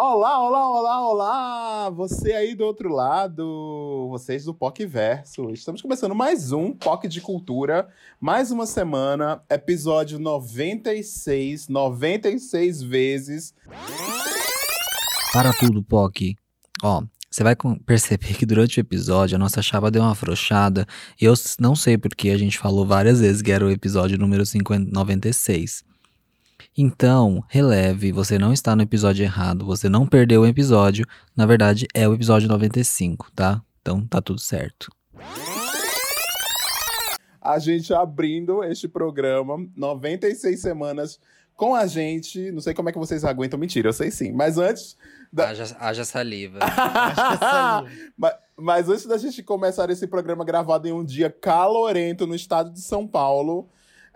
Olá, olá, olá, olá! Você aí do outro lado, vocês do POC Verso. Estamos começando mais um POC de Cultura, mais uma semana, episódio 96, 96 vezes. Para tudo, POC. Ó, você vai perceber que durante o episódio a nossa chapa deu uma afrouxada e eu não sei porque a gente falou várias vezes que era o episódio número 50, 96. Então, releve, você não está no episódio errado, você não perdeu o episódio, na verdade é o episódio 95, tá? Então tá tudo certo. A gente abrindo este programa, 96 semanas com a gente. Não sei como é que vocês aguentam, mentira, eu sei sim. Mas antes. Da... Haja, haja saliva. haja saliva. mas, mas antes da gente começar esse programa gravado em um dia calorento no estado de São Paulo,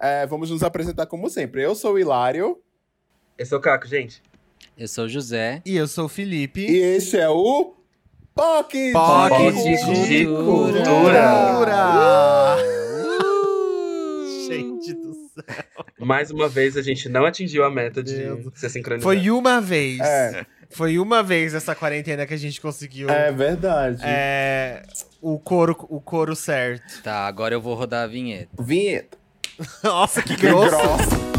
é, vamos nos apresentar como sempre. Eu sou o Hilário. Eu sou o Caco, gente. Eu sou o José. E eu sou o Felipe. E este é o POC, POC de, de Cultura. cultura. Uh, gente do céu. Mais uma vez, a gente não atingiu a meta de ser sincronizado. Foi uma vez. É. Foi uma vez essa quarentena que a gente conseguiu. É verdade. É, o coro, o coro certo. Tá, agora eu vou rodar a vinheta. Vinheta. Nossa, que, que grosso. grosso.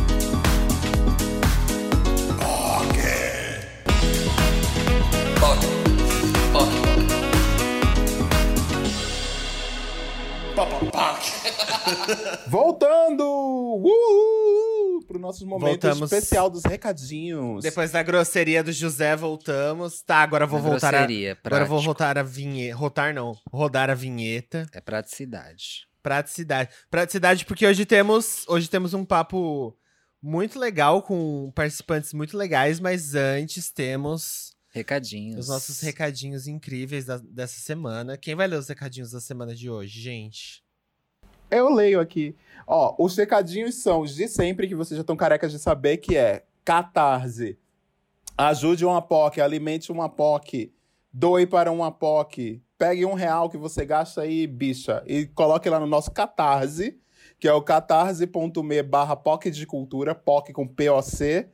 Voltando! Uhul! Pro nosso momento voltamos. especial dos recadinhos. Depois da grosseria do José, voltamos. Tá, agora vou voltar a. Agora vou voltar a vinheta. Rotar não. Rodar a vinheta. É praticidade. Praticidade. Praticidade, porque hoje temos, hoje temos um papo muito legal com participantes muito legais, mas antes temos. Recadinhos. Os nossos recadinhos incríveis da, dessa semana. Quem vai ler os recadinhos da semana de hoje, gente? Eu leio aqui. Ó, os recadinhos são os de sempre, que vocês já estão carecas de saber, que é Catarse. Ajude uma POC, alimente uma POC, doe para uma POC, pegue um real que você gasta aí, bicha, e coloque lá no nosso Catarse, que é o catarse.me barra POC de cultura, POC com P-O-C.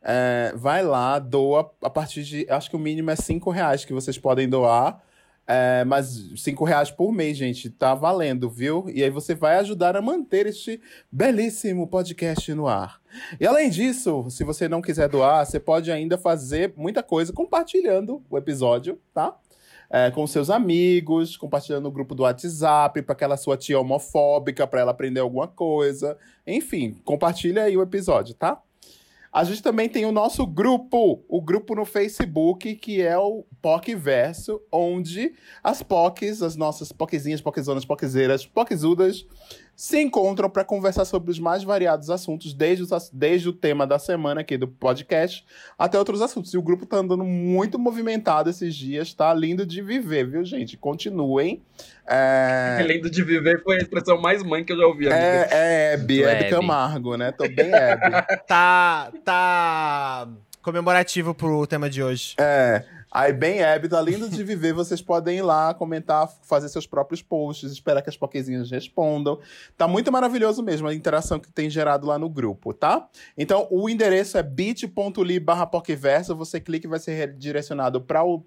É, vai lá, doa a partir de. Acho que o mínimo é cinco reais que vocês podem doar. É, mas cinco reais por mês, gente, tá valendo, viu? E aí você vai ajudar a manter este belíssimo podcast no ar. E além disso, se você não quiser doar, você pode ainda fazer muita coisa compartilhando o episódio, tá? É, com seus amigos, compartilhando no grupo do WhatsApp, para aquela sua tia homofóbica, para ela aprender alguma coisa. Enfim, compartilha aí o episódio, tá? A gente também tem o nosso grupo, o grupo no Facebook, que é o POC Verso, onde as POCs, as nossas POCzinhas, POCzonas, POCzeiras, POCzudas, se encontram para conversar sobre os mais variados assuntos, desde, os, desde o tema da semana aqui do podcast até outros assuntos. E o grupo tá andando muito movimentado esses dias, tá lindo de viver, viu, gente? Continuem. É... Lindo de viver foi a expressão mais mãe que eu já ouvi. Amiga. É, é Hebe, Hebe Camargo, né? Tô bem Hebe. tá, tá comemorativo pro tema de hoje. É. Aí, bem ébito, lindo de viver, vocês podem ir lá comentar, fazer seus próprios posts, esperar que as poquezinhas respondam. Tá muito maravilhoso mesmo a interação que tem gerado lá no grupo, tá? Então, o endereço é bit.ly barra você clica e vai ser redirecionado para o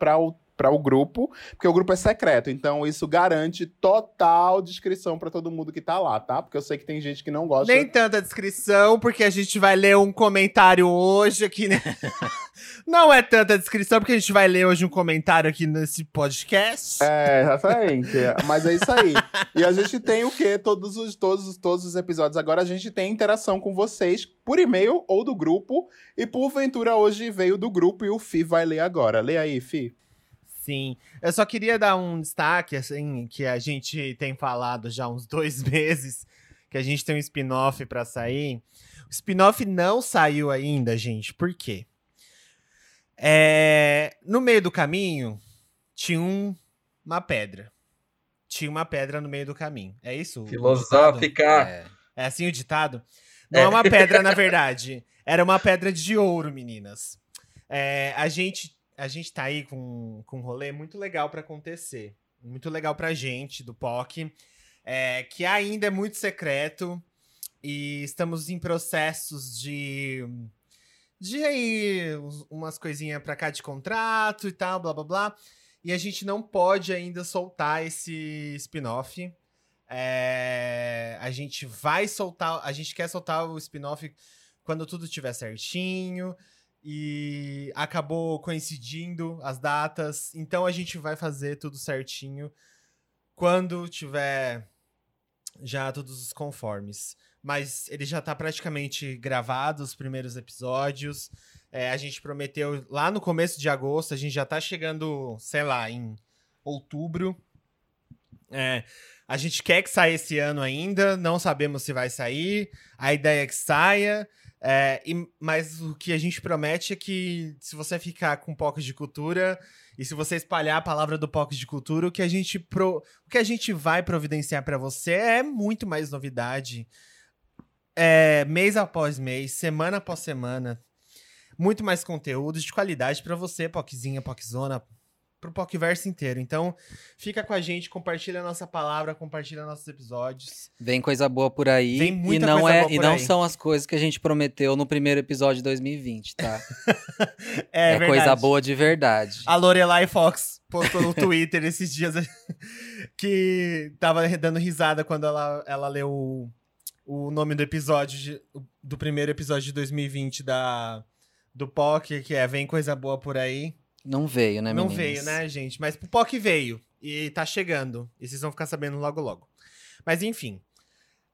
para o grupo, porque o grupo é secreto. Então isso garante total descrição para todo mundo que tá lá, tá? Porque eu sei que tem gente que não gosta. Nem tanta descrição, porque a gente vai ler um comentário hoje aqui, né? não é tanta descrição, porque a gente vai ler hoje um comentário aqui nesse podcast. É, exatamente. Mas é isso aí. e a gente tem o quê? Todos os, todos, todos os episódios agora a gente tem interação com vocês por e-mail ou do grupo. E porventura hoje veio do grupo e o Fi vai ler agora. Lê aí, Fi. Sim. Eu só queria dar um destaque, assim, que a gente tem falado já há uns dois meses, que a gente tem um spin-off para sair. O spin-off não saiu ainda, gente. Por quê? É... No meio do caminho, tinha um... uma pedra. Tinha uma pedra no meio do caminho. É isso? Filosófica. É. é assim o ditado? Não é, é uma pedra, na verdade. Era uma pedra de ouro, meninas. É, a gente a gente tá aí com, com um rolê muito legal para acontecer. Muito legal pra gente, do POC. É, que ainda é muito secreto. E estamos em processos de de aí umas coisinhas pra cá de contrato e tal, blá blá blá. E a gente não pode ainda soltar esse spin-off. É, a gente vai soltar, a gente quer soltar o spin-off quando tudo estiver certinho e acabou coincidindo as datas. Então a gente vai fazer tudo certinho quando tiver já todos os conformes. Mas ele já tá praticamente gravado, os primeiros episódios. É, a gente prometeu lá no começo de agosto, a gente já tá chegando, sei lá, em outubro. É, a gente quer que saia esse ano ainda, não sabemos se vai sair. A ideia é que saia. É, e, mas o que a gente promete é que se você ficar com POC de cultura e se você espalhar a palavra do POC de cultura, o que a gente, pro, o que a gente vai providenciar para você é muito mais novidade. É, mês após mês, semana após semana, muito mais conteúdo de qualidade para você, POCzinha, POCzona, pro POCverso inteiro. Então, fica com a gente, compartilha a nossa palavra, compartilha nossos episódios. Vem coisa boa por aí. Vem muita e não coisa é boa E não aí. são as coisas que a gente prometeu no primeiro episódio de 2020, tá? é é verdade. coisa boa de verdade. A Lorelai Fox postou no Twitter esses dias que tava dando risada quando ela, ela leu o, o nome do episódio, de- do primeiro episódio de 2020 da, do POC, que é Vem Coisa Boa Por Aí. Não veio, né, Não meninas? veio, né, gente? Mas o POC veio. E tá chegando. E vocês vão ficar sabendo logo, logo. Mas enfim.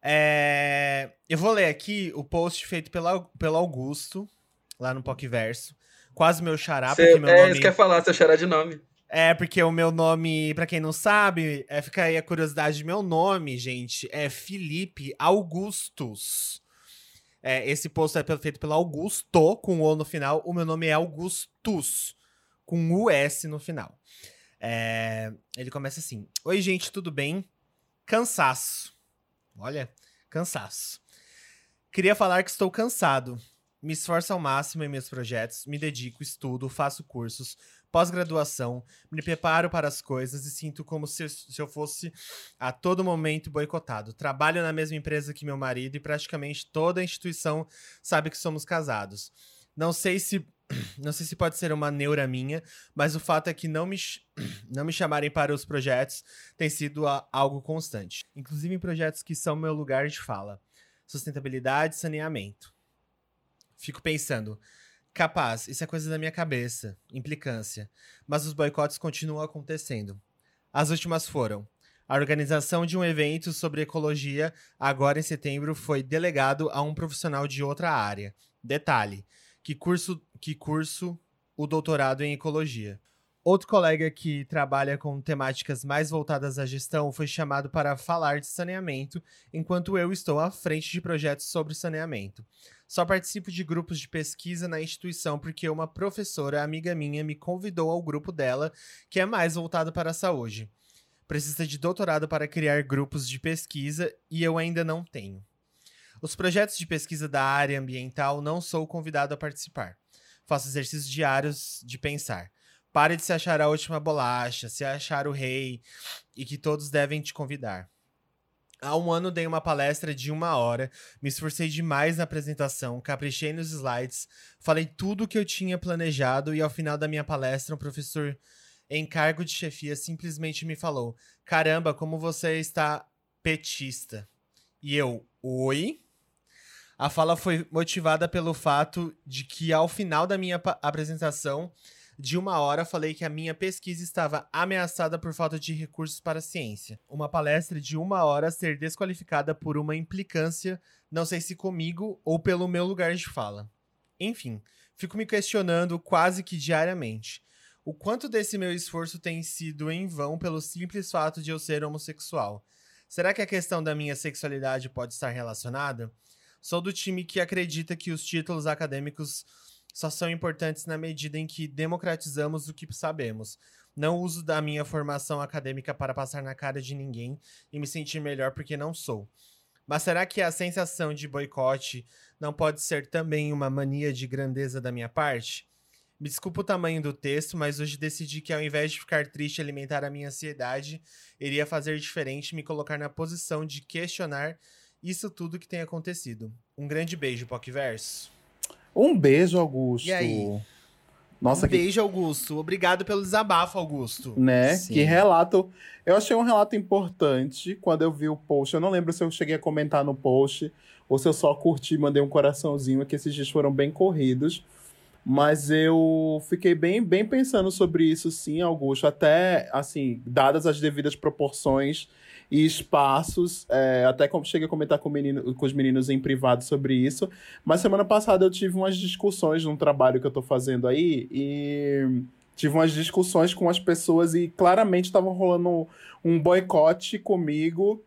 É, Eu vou ler aqui o post feito pela, pelo Augusto, lá no POC Verso. Quase meu xará, Cê- porque meu é, nome... isso que eu ia falar, seu xará de nome. É, porque o meu nome, pra quem não sabe, é, fica aí a curiosidade, meu nome, gente, é Felipe Augustus. É, esse post é feito pelo Augusto, com O no final. O meu nome é Augustus, com US no final. É, ele começa assim: Oi, gente, tudo bem? Cansaço. Olha, cansaço. Queria falar que estou cansado. Me esforço ao máximo em meus projetos, me dedico, estudo, faço cursos, pós-graduação, me preparo para as coisas e sinto como se se eu fosse a todo momento boicotado. Trabalho na mesma empresa que meu marido e praticamente toda a instituição sabe que somos casados. Não sei se não sei se pode ser uma neura minha, mas o fato é que não me, não me chamarem para os projetos tem sido algo constante. Inclusive em projetos que são meu lugar de fala. Sustentabilidade e saneamento. Fico pensando, capaz, isso é coisa da minha cabeça, implicância. Mas os boicotes continuam acontecendo. As últimas foram. A organização de um evento sobre ecologia, agora em setembro, foi delegado a um profissional de outra área. Detalhe: que curso, que curso o doutorado em ecologia. Outro colega que trabalha com temáticas mais voltadas à gestão foi chamado para falar de saneamento, enquanto eu estou à frente de projetos sobre saneamento. Só participo de grupos de pesquisa na instituição porque uma professora, amiga minha, me convidou ao grupo dela, que é mais voltado para a saúde. Precisa de doutorado para criar grupos de pesquisa e eu ainda não tenho. Os projetos de pesquisa da área ambiental não sou convidado a participar. Faço exercícios diários de pensar. Pare de se achar a última bolacha, se achar o rei e que todos devem te convidar. Há um ano dei uma palestra de uma hora, me esforcei demais na apresentação, caprichei nos slides, falei tudo o que eu tinha planejado e ao final da minha palestra um professor em cargo de chefia simplesmente me falou: Caramba, como você está petista. E eu, oi? A fala foi motivada pelo fato de que ao final da minha apresentação de uma hora falei que a minha pesquisa estava ameaçada por falta de recursos para a ciência. Uma palestra de uma hora ser desqualificada por uma implicância, não sei se comigo ou pelo meu lugar de fala. Enfim, fico me questionando quase que diariamente. O quanto desse meu esforço tem sido em vão pelo simples fato de eu ser homossexual? Será que a questão da minha sexualidade pode estar relacionada? Sou do time que acredita que os títulos acadêmicos só são importantes na medida em que democratizamos o que sabemos. Não uso da minha formação acadêmica para passar na cara de ninguém e me sentir melhor porque não sou. Mas será que a sensação de boicote não pode ser também uma mania de grandeza da minha parte? Me desculpa o tamanho do texto, mas hoje decidi que ao invés de ficar triste e alimentar a minha ansiedade, iria fazer diferente me colocar na posição de questionar isso tudo que tem acontecido. Um grande beijo, Pocverso. Um beijo, Augusto. E aí? Nossa, um que beijo, Augusto. Obrigado pelo desabafo, Augusto. né? Sim. Que relato. Eu achei um relato importante quando eu vi o post. Eu não lembro se eu cheguei a comentar no post ou se eu só curti, mandei um coraçãozinho, que esses dias foram bem corridos. Mas eu fiquei bem, bem pensando sobre isso, sim, Augusto. Até, assim, dadas as devidas proporções e espaços, é, até cheguei a comentar com, menino, com os meninos em privado sobre isso. Mas semana passada eu tive umas discussões num trabalho que eu tô fazendo aí e tive umas discussões com as pessoas e claramente estavam rolando um boicote comigo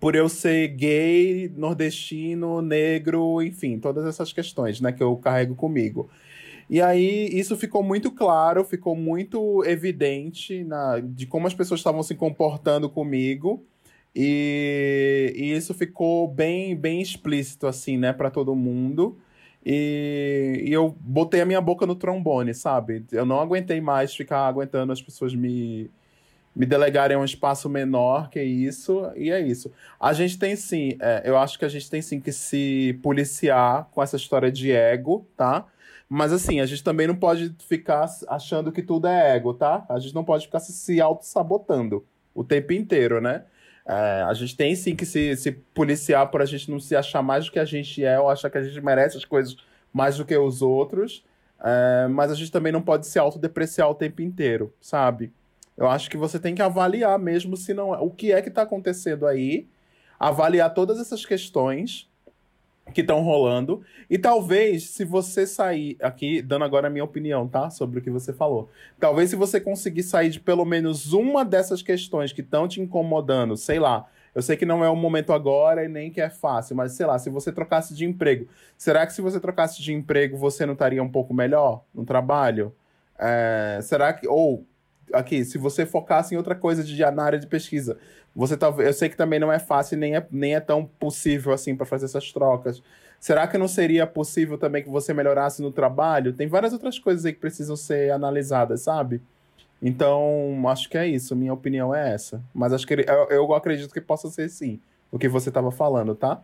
por eu ser gay, nordestino, negro, enfim, todas essas questões, né, que eu carrego comigo. E aí isso ficou muito claro, ficou muito evidente na, de como as pessoas estavam se comportando comigo. E, e isso ficou bem, bem explícito, assim, né, para todo mundo. E, e eu botei a minha boca no trombone, sabe? Eu não aguentei mais ficar aguentando as pessoas me, me delegarem um espaço menor que isso, e é isso. A gente tem sim, é, eu acho que a gente tem sim que se policiar com essa história de ego, tá? Mas assim, a gente também não pode ficar achando que tudo é ego, tá? A gente não pode ficar se, se auto-sabotando o tempo inteiro, né? É, a gente tem sim que se, se policiar por a gente não se achar mais do que a gente é ou achar que a gente merece as coisas mais do que os outros. É, mas a gente também não pode se autodepreciar o tempo inteiro, sabe? Eu acho que você tem que avaliar mesmo se não o que é que está acontecendo aí, avaliar todas essas questões que estão rolando e talvez se você sair aqui dando agora a minha opinião, tá, sobre o que você falou. Talvez se você conseguir sair de pelo menos uma dessas questões que estão te incomodando, sei lá, eu sei que não é o momento agora e nem que é fácil, mas sei lá, se você trocasse de emprego, será que se você trocasse de emprego você não estaria um pouco melhor no trabalho? É, será que ou aqui, se você focasse em outra coisa de, na área de pesquisa, você talvez. Eu sei que também não é fácil nem é, nem é tão possível assim para fazer essas trocas. Será que não seria possível também que você melhorasse no trabalho? Tem várias outras coisas aí que precisam ser analisadas, sabe? Então, acho que é isso. Minha opinião é essa. Mas acho que eu, eu acredito que possa ser sim. O que você estava falando, tá?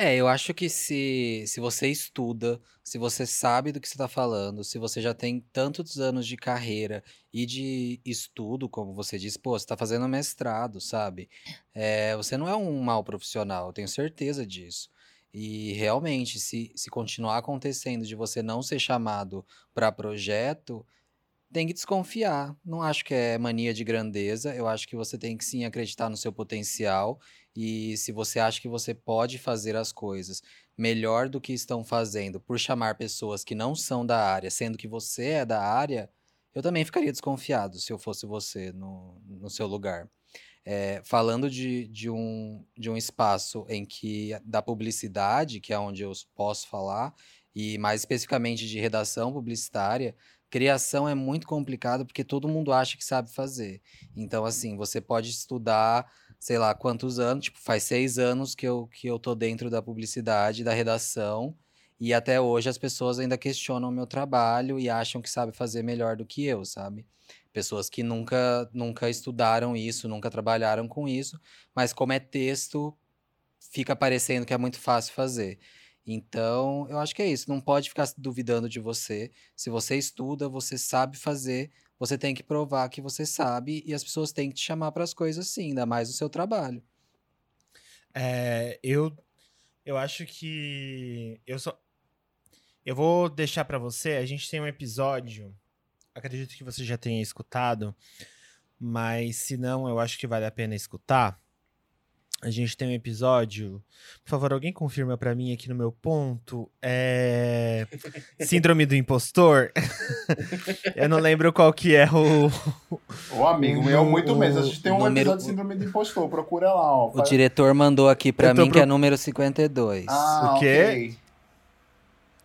É, eu acho que se, se você estuda, se você sabe do que você está falando, se você já tem tantos anos de carreira e de estudo, como você disse, pô, você está fazendo mestrado, sabe? É, você não é um mau profissional, eu tenho certeza disso. E realmente, se, se continuar acontecendo de você não ser chamado para projeto, tem que desconfiar. Não acho que é mania de grandeza, eu acho que você tem que sim acreditar no seu potencial e se você acha que você pode fazer as coisas melhor do que estão fazendo por chamar pessoas que não são da área, sendo que você é da área, eu também ficaria desconfiado se eu fosse você no, no seu lugar. É, falando de, de, um, de um espaço em que da publicidade, que é onde eu posso falar, e mais especificamente de redação publicitária, criação é muito complicado porque todo mundo acha que sabe fazer. Então, assim, você pode estudar sei lá quantos anos, tipo, faz seis anos que eu, que eu tô dentro da publicidade, da redação, e até hoje as pessoas ainda questionam o meu trabalho e acham que sabe fazer melhor do que eu, sabe? Pessoas que nunca, nunca estudaram isso, nunca trabalharam com isso, mas como é texto, fica parecendo que é muito fácil fazer. Então, eu acho que é isso. Não pode ficar duvidando de você. Se você estuda, você sabe fazer, você tem que provar que você sabe e as pessoas têm que te chamar para as coisas sim, ainda mais no seu trabalho. É, eu, eu acho que eu só eu vou deixar para você. A gente tem um episódio, acredito que você já tenha escutado, mas se não, eu acho que vale a pena escutar. A gente tem um episódio. Por favor, alguém confirma para mim aqui no meu ponto. É. Síndrome do impostor. eu não lembro qual que é o. Ô, amigo, meu, muito o- mesmo. A gente tem um número- episódio de síndrome do impostor. Procura lá, ó. O diretor mandou aqui para mim que pro- é número 52. Ah, O quê? ok.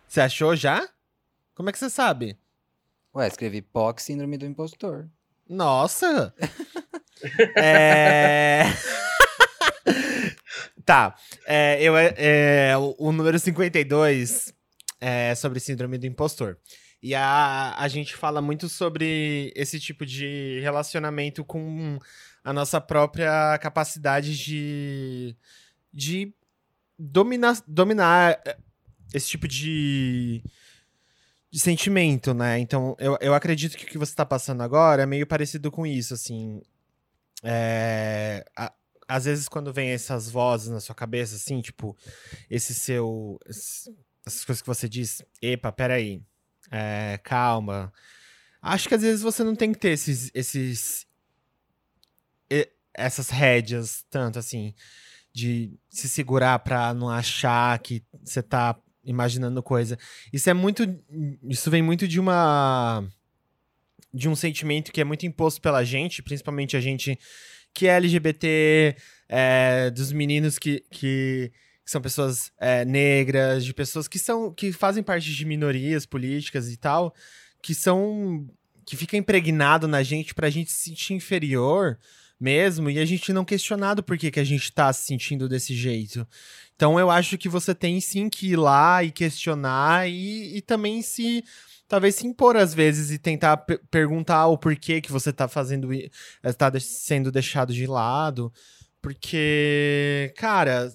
Você achou já? Como é que você sabe? Ué, escrevi POC, síndrome do impostor. Nossa! é. Tá. É, eu, é, o, o número 52 é sobre síndrome do impostor. E a, a gente fala muito sobre esse tipo de relacionamento com a nossa própria capacidade de, de domina, dominar. esse tipo de, de sentimento, né? Então, eu, eu acredito que o que você tá passando agora é meio parecido com isso, assim. É, a, às vezes, quando vem essas vozes na sua cabeça, assim, tipo, esse seu. essas coisas que você diz, epa, peraí, é, calma. Acho que às vezes você não tem que ter esses. esses essas rédeas, tanto assim, de se segurar pra não achar que você tá imaginando coisa. Isso é muito. Isso vem muito de uma. De um sentimento que é muito imposto pela gente, principalmente a gente que é LGBT, é, dos meninos que, que, que são pessoas é, negras, de pessoas que são que fazem parte de minorias políticas e tal, que são que fica impregnado na gente pra gente se sentir inferior mesmo e a gente não questionado por que, que a gente tá se sentindo desse jeito. Então eu acho que você tem sim que ir lá e questionar e, e também se talvez se impor às vezes e tentar perguntar o porquê que você tá fazendo está sendo deixado de lado, porque cara,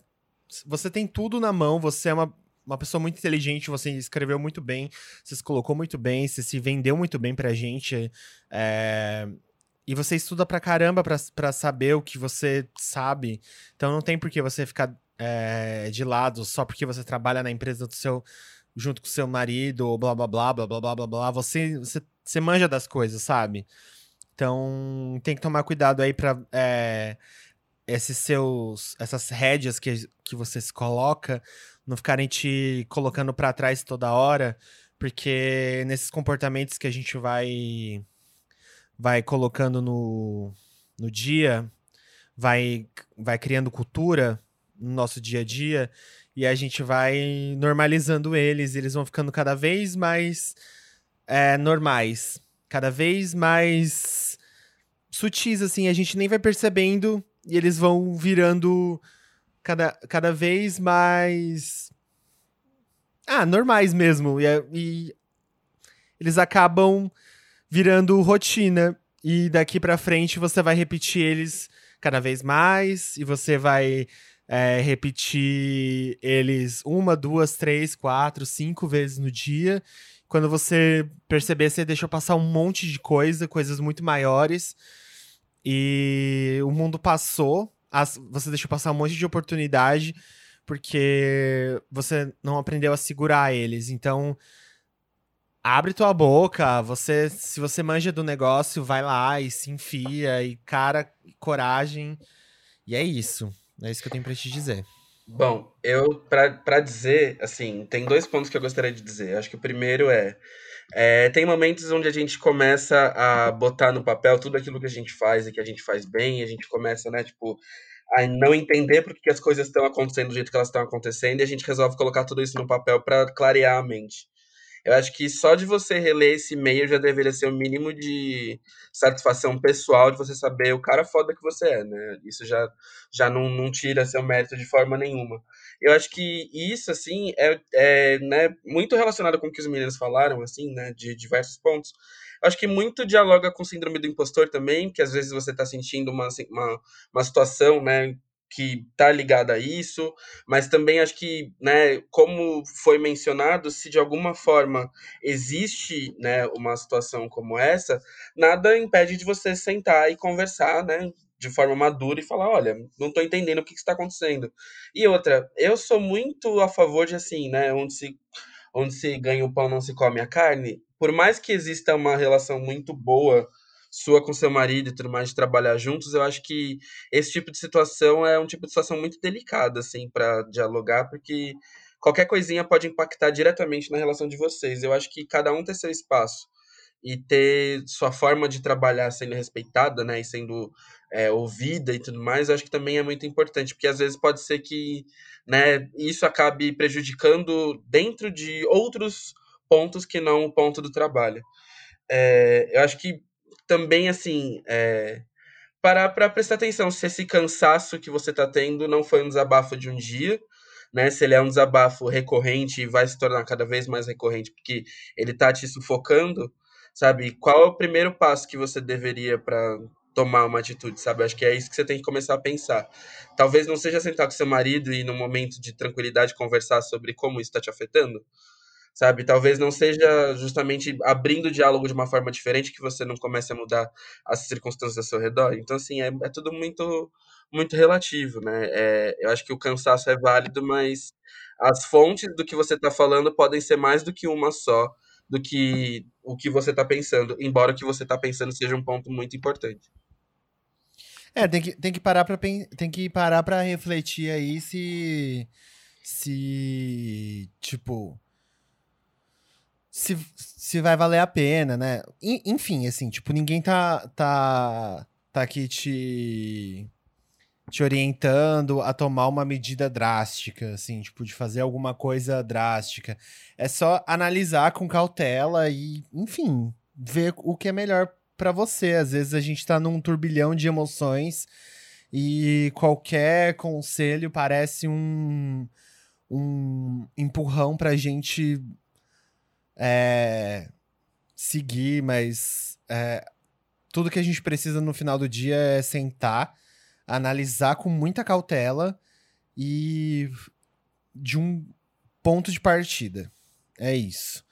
você tem tudo na mão, você é uma uma pessoa muito inteligente, você escreveu muito bem, você se colocou muito bem, você se vendeu muito bem pra gente. É... E você estuda pra caramba pra, pra saber o que você sabe. Então não tem por que você ficar é, de lado só porque você trabalha na empresa do seu junto com seu marido, blá blá blá blá blá blá blá blá. Você, você, você manja das coisas, sabe? Então tem que tomar cuidado aí pra é, esses seus. essas rédeas que, que você se coloca não ficarem te colocando para trás toda hora, porque nesses comportamentos que a gente vai vai colocando no, no dia, vai vai criando cultura no nosso dia a dia e a gente vai normalizando eles, eles vão ficando cada vez mais é, normais, cada vez mais sutis, assim, a gente nem vai percebendo e eles vão virando cada, cada vez mais. Ah, normais mesmo. E, e eles acabam virando rotina. E daqui para frente você vai repetir eles cada vez mais. E você vai é, repetir eles uma, duas, três, quatro, cinco vezes no dia. Quando você perceber, você deixou passar um monte de coisa, coisas muito maiores. E o mundo passou, as, você deixou passar um monte de oportunidade porque você não aprendeu a segurar eles. Então, abre tua boca, você, se você manja do negócio, vai lá e se enfia e cara, coragem. E é isso. É isso que eu tenho para te dizer. Bom, eu, para dizer, assim, tem dois pontos que eu gostaria de dizer. Acho que o primeiro é, é, tem momentos onde a gente começa a botar no papel tudo aquilo que a gente faz e que a gente faz bem, e a gente começa, né, tipo, a não entender por que as coisas estão acontecendo do jeito que elas estão acontecendo, e a gente resolve colocar tudo isso no papel para clarear a mente. Eu acho que só de você reler esse e-mail já deveria ser o mínimo de satisfação pessoal de você saber o cara foda que você é, né? Isso já, já não, não tira seu mérito de forma nenhuma. Eu acho que isso, assim, é, é né, muito relacionado com o que os meninos falaram, assim, né, de diversos pontos. Acho que muito dialoga com síndrome do impostor também, que às vezes você está sentindo uma, uma, uma situação, né, que está ligada a isso, mas também acho que, né, como foi mencionado, se de alguma forma existe, né, uma situação como essa, nada impede de você sentar e conversar, né, de forma madura e falar, olha, não estou entendendo o que está acontecendo. E outra, eu sou muito a favor de assim, né, onde se onde se ganha o pão não se come a carne. Por mais que exista uma relação muito boa sua com seu marido e tudo mais de trabalhar juntos, eu acho que esse tipo de situação é um tipo de situação muito delicada, assim, para dialogar, porque qualquer coisinha pode impactar diretamente na relação de vocês. Eu acho que cada um tem seu espaço e ter sua forma de trabalhar sendo respeitada, né, e sendo é, ouvida e tudo mais, acho que também é muito importante, porque às vezes pode ser que, né, isso acabe prejudicando dentro de outros pontos que não o ponto do trabalho. É, eu acho que também, assim, é, parar para prestar atenção se esse cansaço que você está tendo não foi um desabafo de um dia, né? Se ele é um desabafo recorrente e vai se tornar cada vez mais recorrente porque ele tá te sufocando, sabe? Qual é o primeiro passo que você deveria para tomar uma atitude, sabe? Acho que é isso que você tem que começar a pensar. Talvez não seja sentar com seu marido e, num momento de tranquilidade, conversar sobre como isso está te afetando, sabe? Talvez não seja justamente abrindo o diálogo de uma forma diferente que você não comece a mudar as circunstâncias ao seu redor. Então, assim, é, é tudo muito muito relativo, né? É, eu acho que o cansaço é válido, mas as fontes do que você está falando podem ser mais do que uma só, do que o que você está pensando, embora o que você está pensando seja um ponto muito importante. É, tem que, tem que parar para tem que parar para refletir aí se se tipo se, se vai valer a pena, né? Enfim, assim, tipo, ninguém tá tá tá aqui te te orientando a tomar uma medida drástica, assim, tipo, de fazer alguma coisa drástica. É só analisar com cautela e, enfim, ver o que é melhor para você. Às vezes a gente tá num turbilhão de emoções e qualquer conselho parece um, um empurrão pra gente é, seguir, mas é, tudo que a gente precisa no final do dia é sentar analisar com muita cautela e de um ponto de partida. É isso.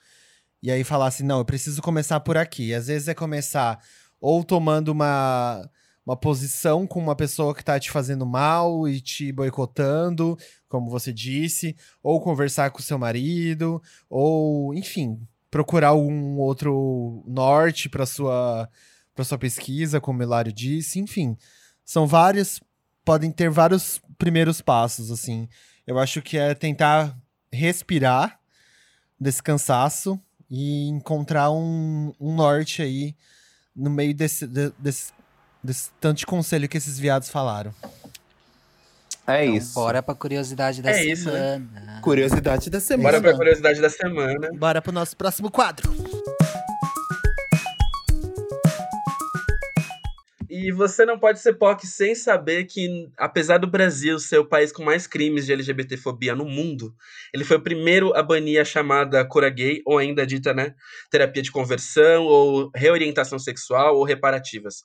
E aí falar assim, não, eu preciso começar por aqui. Às vezes é começar ou tomando uma, uma posição com uma pessoa que tá te fazendo mal e te boicotando, como você disse, ou conversar com seu marido, ou, enfim, procurar algum outro norte para sua para sua pesquisa, como o Hilário disse, enfim são vários, podem ter vários primeiros passos, assim. Eu acho que é tentar respirar desse cansaço e encontrar um, um norte aí no meio desse, de, desse, desse tanto de conselho que esses viados falaram. É então, isso. Bora pra curiosidade da é semana. Isso, né? Curiosidade da semana. Bora pra curiosidade da semana. Bora pro nosso próximo quadro. E você não pode ser POC sem saber que, apesar do Brasil ser o país com mais crimes de LGBTfobia no mundo, ele foi o primeiro a banir a chamada cura gay, ou ainda dita, né, terapia de conversão, ou reorientação sexual, ou reparativas.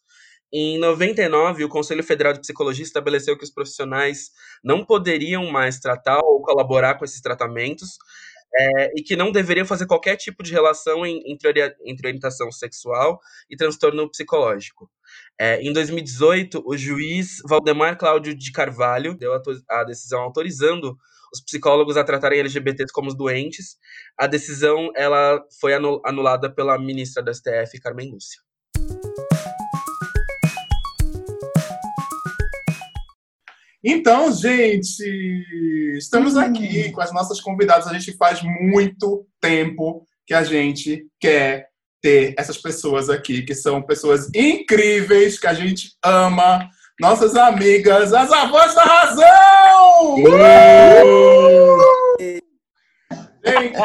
Em 99, o Conselho Federal de Psicologia estabeleceu que os profissionais não poderiam mais tratar ou colaborar com esses tratamentos, é, e que não deveriam fazer qualquer tipo de relação em, entre, entre orientação sexual e transtorno psicológico. É, em 2018, o juiz Valdemar Cláudio de Carvalho deu a, a decisão autorizando os psicólogos a tratarem LGBTs como doentes. A decisão ela foi anulada pela ministra da STF, Carmen Lúcia. Então, gente, estamos aqui com as nossas convidadas. A gente faz muito tempo que a gente quer ter essas pessoas aqui, que são pessoas incríveis, que a gente ama. Nossas amigas, as avós da razão! Gente,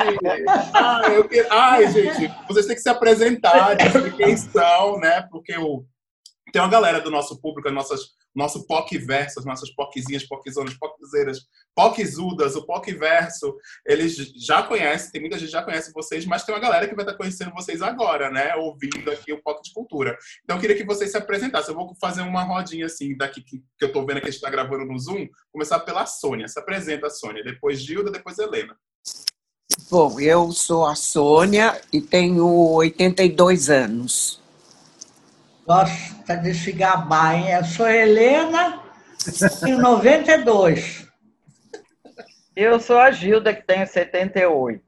ai, eu que... ai, gente, vocês têm que se apresentar, dizer quem são, né? Porque o... tem uma galera do nosso público, nossas nosso POC verso, as nossas POCzinhas, POCzonas, POCzeiras, POCzudas, o POC verso, eles já conhecem, tem muita gente já conhece vocês, mas tem uma galera que vai estar conhecendo vocês agora, né? Ouvindo aqui o POC de Cultura. Então eu queria que vocês se apresentassem. Eu vou fazer uma rodinha assim, daqui que, que eu tô vendo que a gente está gravando no Zoom. Começar pela Sônia. Se apresenta, Sônia. Depois Gilda, depois Helena. Bom, eu sou a Sônia e tenho 82 anos gosta de se gabar, hein? Eu sou Helena, em 92. Eu sou a Gilda, que tenho 78.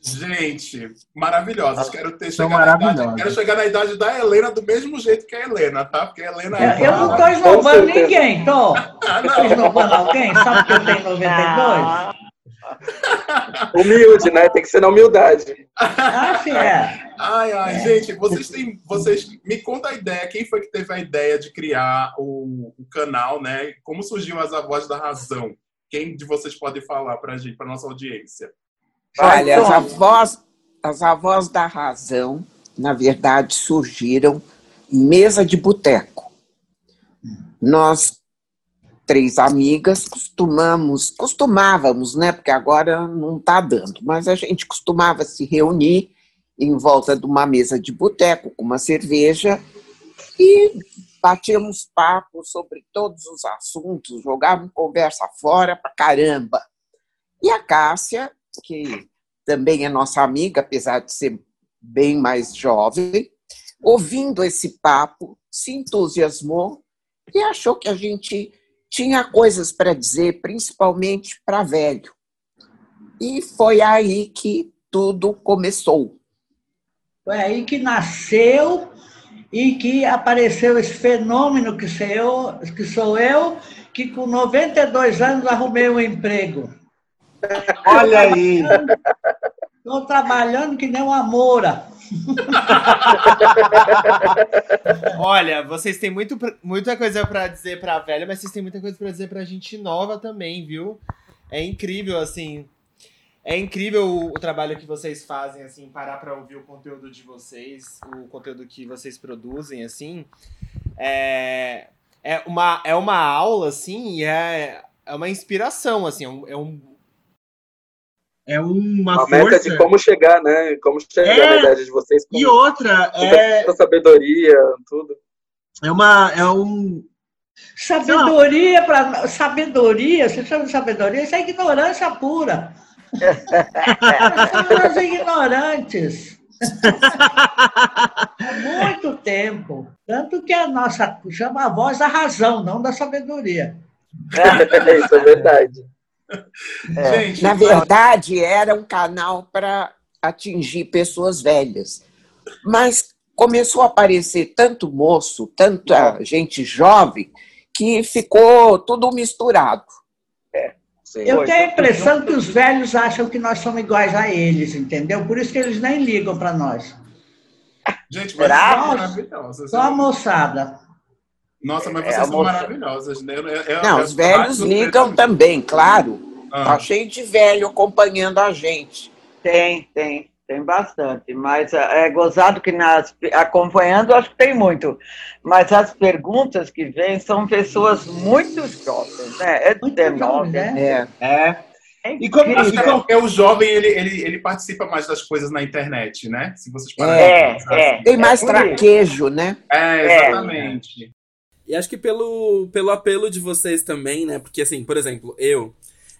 Gente, maravilhosas. Quero ter chegado na idade, quero chegar na idade da Helena do mesmo jeito que a Helena, tá? Porque a Helena é. Eu não estou esnobando ninguém, tô. Estou esnobando alguém, só porque eu tenho 92? Humilde, né? Tem que ser na humildade. Ah, sim, é. Ai, ai, é. gente, vocês têm. Vocês me conta a ideia. Quem foi que teve a ideia de criar o, o canal, né? Como surgiu as avós da razão? Quem de vocês pode falar pra gente, pra nossa audiência? Olha, as avós, as avós da razão, na verdade, surgiram em mesa de boteco. Nós três amigas, costumamos, costumávamos, né? Porque agora não está dando, mas a gente costumava se reunir em volta de uma mesa de boteco com uma cerveja e batíamos papo sobre todos os assuntos, jogávamos conversa fora pra caramba. E a Cássia, que também é nossa amiga, apesar de ser bem mais jovem, ouvindo esse papo, se entusiasmou e achou que a gente tinha coisas para dizer, principalmente para velho. E foi aí que tudo começou. Foi aí que nasceu e que apareceu esse fenômeno que sou eu, que, sou eu, que com 92 anos arrumei um emprego. Olha aí. Estou trabalhando que nem uma moura. Olha, vocês têm muito, muita coisa para dizer pra velha, mas vocês têm muita coisa para dizer pra gente nova também, viu? É incrível, assim. É incrível o, o trabalho que vocês fazem, assim, parar pra ouvir o conteúdo de vocês, o conteúdo que vocês produzem, assim. É, é, uma, é uma aula, assim, e é, é uma inspiração, assim, é um, é um é uma, uma força. meta de como chegar, né? Como chegar É, na idade de vocês. Com E outra, é, sabedoria, tudo. é, uma, é um. Sabedoria para sabedoria, você chama de sabedoria, isso é ignorância pura. Os ignorantes. Há muito tempo. Tanto que a nossa chama a voz da razão, não da sabedoria. Isso é verdade. Gente, Na verdade, era um canal para atingir pessoas velhas. Mas começou a aparecer tanto moço, tanta gente jovem, que ficou tudo misturado. Sim. Eu tenho a impressão que os velhos acham que nós somos iguais a eles, entendeu? Por isso que eles nem ligam para nós. gente, mas maravilhosas. Só a moçada. Nossa, mas É, vocês a são moça- maravilhosas, né? Eu- eu- Não, os velhos ligam também, claro. Ah. Tá cheio de velho acompanhando a gente. Tem, tem, tem bastante. Mas é gozado que nas, acompanhando, acho que tem muito. Mas as perguntas que vêm são pessoas muito jovens, né? É Muito 19, jovens, né? É. É. É E como- que porque o jovem ele, ele, ele participa mais das coisas na internet, né? Se vocês pararem É, é. assim. Tem mais isso. traquejo, né? É, exatamente. E acho que pelo, pelo apelo de vocês também, né? Porque, assim, por exemplo, eu.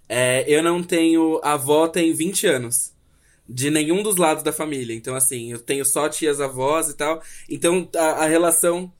é, eu não tenho. Avó tem 20 anos. De nenhum dos lados da família. Então, assim, eu tenho só tias avós e tal. Então, a, a relação.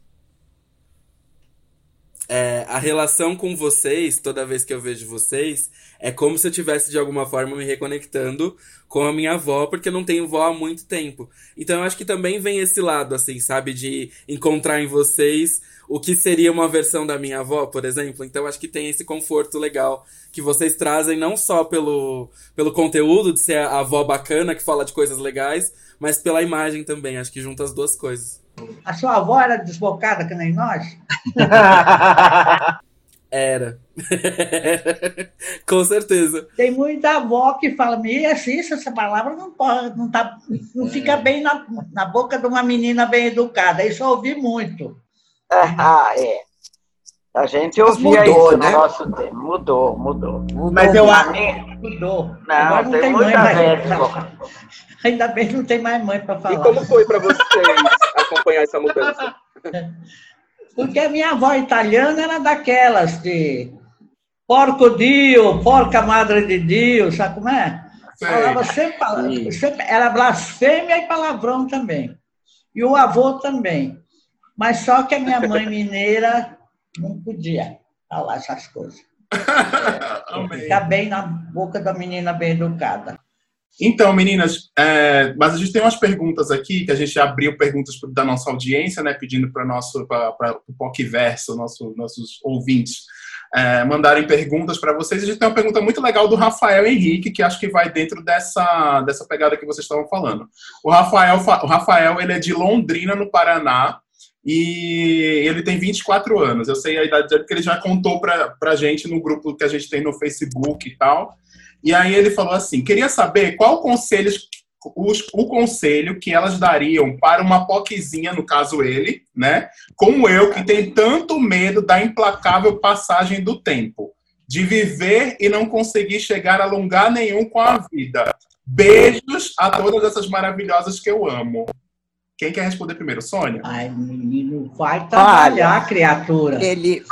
é, a relação com vocês, toda vez que eu vejo vocês, é como se eu tivesse de alguma forma me reconectando com a minha avó, porque eu não tenho vó há muito tempo. Então eu acho que também vem esse lado, assim, sabe, de encontrar em vocês o que seria uma versão da minha avó, por exemplo. Então acho que tem esse conforto legal que vocês trazem, não só pelo, pelo conteúdo de ser a avó bacana que fala de coisas legais, mas pela imagem também. Acho que junta as duas coisas. A sua avó era desbocada que nem nós? Era. Com certeza. Tem muita avó que fala, me assista, essa palavra não pode, não, tá, não fica bem na, na boca de uma menina bem educada. Isso eu ouvi muito. Ah, é. A gente Mas ouvia mudou, isso né? no nosso tempo. Mudou, mudou. Mas eu A acho. minha- Mudou. Não, Agora tem muita mais. velha. Ainda bem que não tem mais mãe para E falar. como foi pra vocês acompanhar essa mudança? Porque a minha avó italiana era daquelas de porco Dio, porca madre de Dio, sabe como é? Sei. Falava sempre, sempre- era blasfêmia e palavrão também. E o avô também. Mas só que a minha mãe mineira não podia falar essas coisas. Ficar bem na boca da menina bem educada. Então, meninas, é, mas a gente tem umas perguntas aqui que a gente abriu perguntas da nossa audiência, né, pedindo para nosso para o PocVerso, nosso, nossos ouvintes, é, mandarem perguntas para vocês. A gente tem uma pergunta muito legal do Rafael Henrique, que acho que vai dentro dessa, dessa pegada que vocês estavam falando. O Rafael, fa- o Rafael ele é de Londrina, no Paraná, e ele tem 24 anos. Eu sei a idade dele porque ele já contou para a gente no grupo que a gente tem no Facebook e tal. E aí ele falou assim: queria saber qual conselho, os- o conselho que elas dariam para uma poquezinha, no caso ele, né? Como eu, que tem tanto medo da implacável passagem do tempo, de viver e não conseguir chegar a lugar nenhum com a vida. Beijos a todas essas maravilhosas que eu amo. Quem quer responder primeiro? Sônia? Ai, menino, vai trabalhar, criatura. Ele.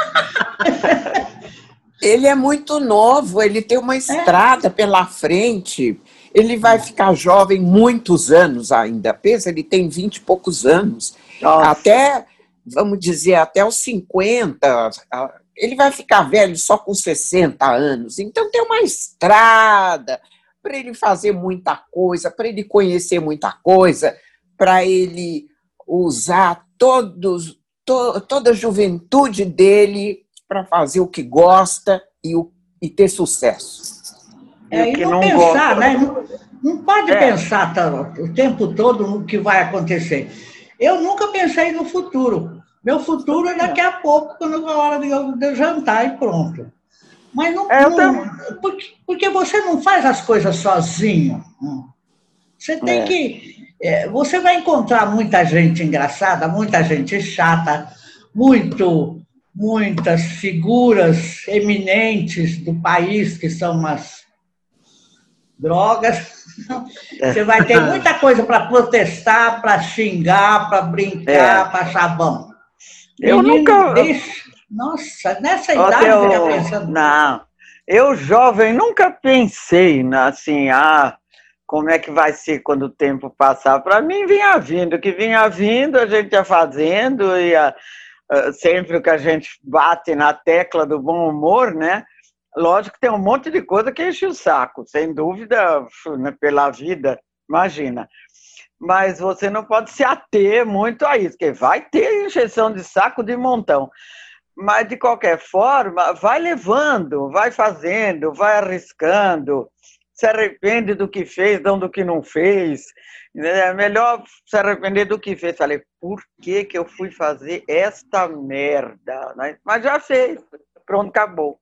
ele é muito novo, ele tem uma estrada pela frente. Ele vai ficar jovem muitos anos ainda. Pensa, ele tem 20 e poucos anos. Nossa. Até, vamos dizer, até os 50. ah, Ele vai ficar velho só com 60 anos. Então tem uma estrada para ele fazer muita coisa, para ele conhecer muita coisa, para ele usar todos, to- toda a juventude dele para fazer o que gosta e, o- e ter sucesso. É, E e não, não pensar, gosta. né? Não, não pode É. pensar tá, o tempo todo no que vai acontecer. Eu nunca pensei no futuro. Meu futuro é daqui a pouco, quando é a hora de eu, de jantar e pronto. Mas não, É, eu não- porque, porque você não faz as coisas sozinho. Você tem É. que. É, você vai encontrar muita gente engraçada, muita gente chata, muito, muitas figuras eminentes do país que são umas drogas. Você vai ter muita coisa para protestar, para xingar, para brincar, É. para achar bom. Eu Menino, nunca- deixa- Nossa, nessa idade eu- fica pensando. Não, eu jovem nunca pensei na- assim, ah, como é que vai ser quando o tempo passar. Para mim vinha vindo, que vinha vindo a gente ia fazendo e ah, ah, sempre que a gente bate na tecla do bom humor, né? Lógico que tem um monte de coisa que enche o saco, sem dúvida, né, pela vida, imagina. Mas você não pode se ater muito a isso, porque vai ter encheção de saco de montão. Mas, de qualquer forma, vai levando, vai fazendo, vai arriscando, se arrepende do que fez, não do que não fez. É melhor se arrepender do que fez. Falei, por que, que eu fui fazer esta merda? né? Mas já fez, pronto, acabou.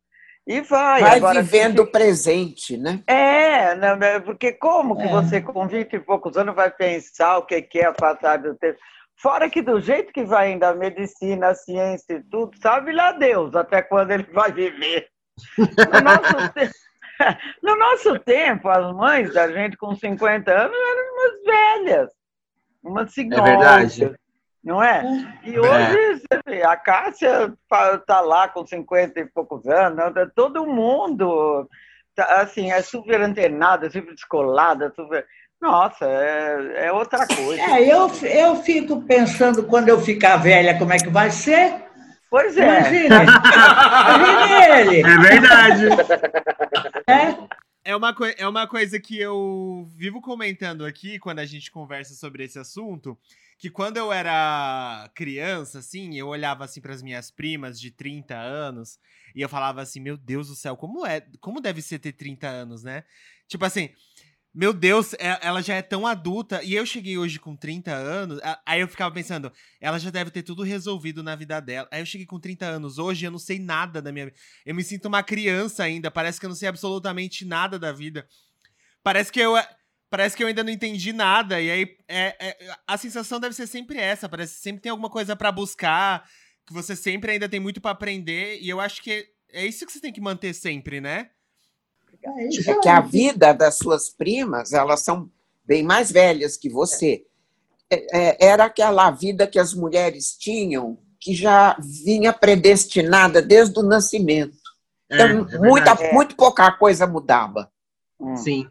E vai. Vai agora, vivendo o presente, né? é, não, né, porque como que É. você com 20 e poucos anos vai pensar o que é a passagem do tempo? Fora que do jeito que vai indo a medicina, a ciência e tudo, sabe lá Deus até quando ele vai viver. No nosso, te- no nosso tempo, as mães da gente com 50 anos eram umas velhas, umas senhoras. verdade. Não é? E hoje, você vê, a Cássia está lá com 50 e poucos anos, todo mundo tá, assim, é super antenada, super descolada, super. Nossa, é, é outra coisa. É, eu, eu fico pensando quando eu ficar velha como é que vai ser. Pois é. Imagine. Imagine ele. É verdade. É, É uma, é uma coisa que eu vivo comentando aqui quando a gente conversa sobre esse assunto, que quando eu era criança, assim, eu olhava assim para as minhas primas de 30 anos e eu falava assim, meu Deus do céu, como é, como deve ser ter 30 anos, né? Tipo assim, meu Deus, é- ela já é tão adulta e eu cheguei hoje com 30 anos, aí eu ficava pensando, ela já deve ter tudo resolvido na vida dela. Aí eu cheguei com 30 anos, hoje eu não sei nada da minha vida. Eu me sinto uma criança ainda, parece que eu não sei absolutamente nada da vida. Parece que eu parece que eu ainda não entendi nada e aí é, é- a sensação deve ser sempre essa, parece que sempre tem alguma coisa pra buscar, que você sempre ainda tem muito pra aprender e eu acho que é isso que você tem que manter sempre, né? É isso É que a aí. vida das suas primas, elas são bem mais velhas que você. É, é, Era aquela vida que as mulheres tinham, que já vinha predestinada desde o nascimento. É, Então, é muita, verdade. muito pouca coisa mudava. Hum. Sim,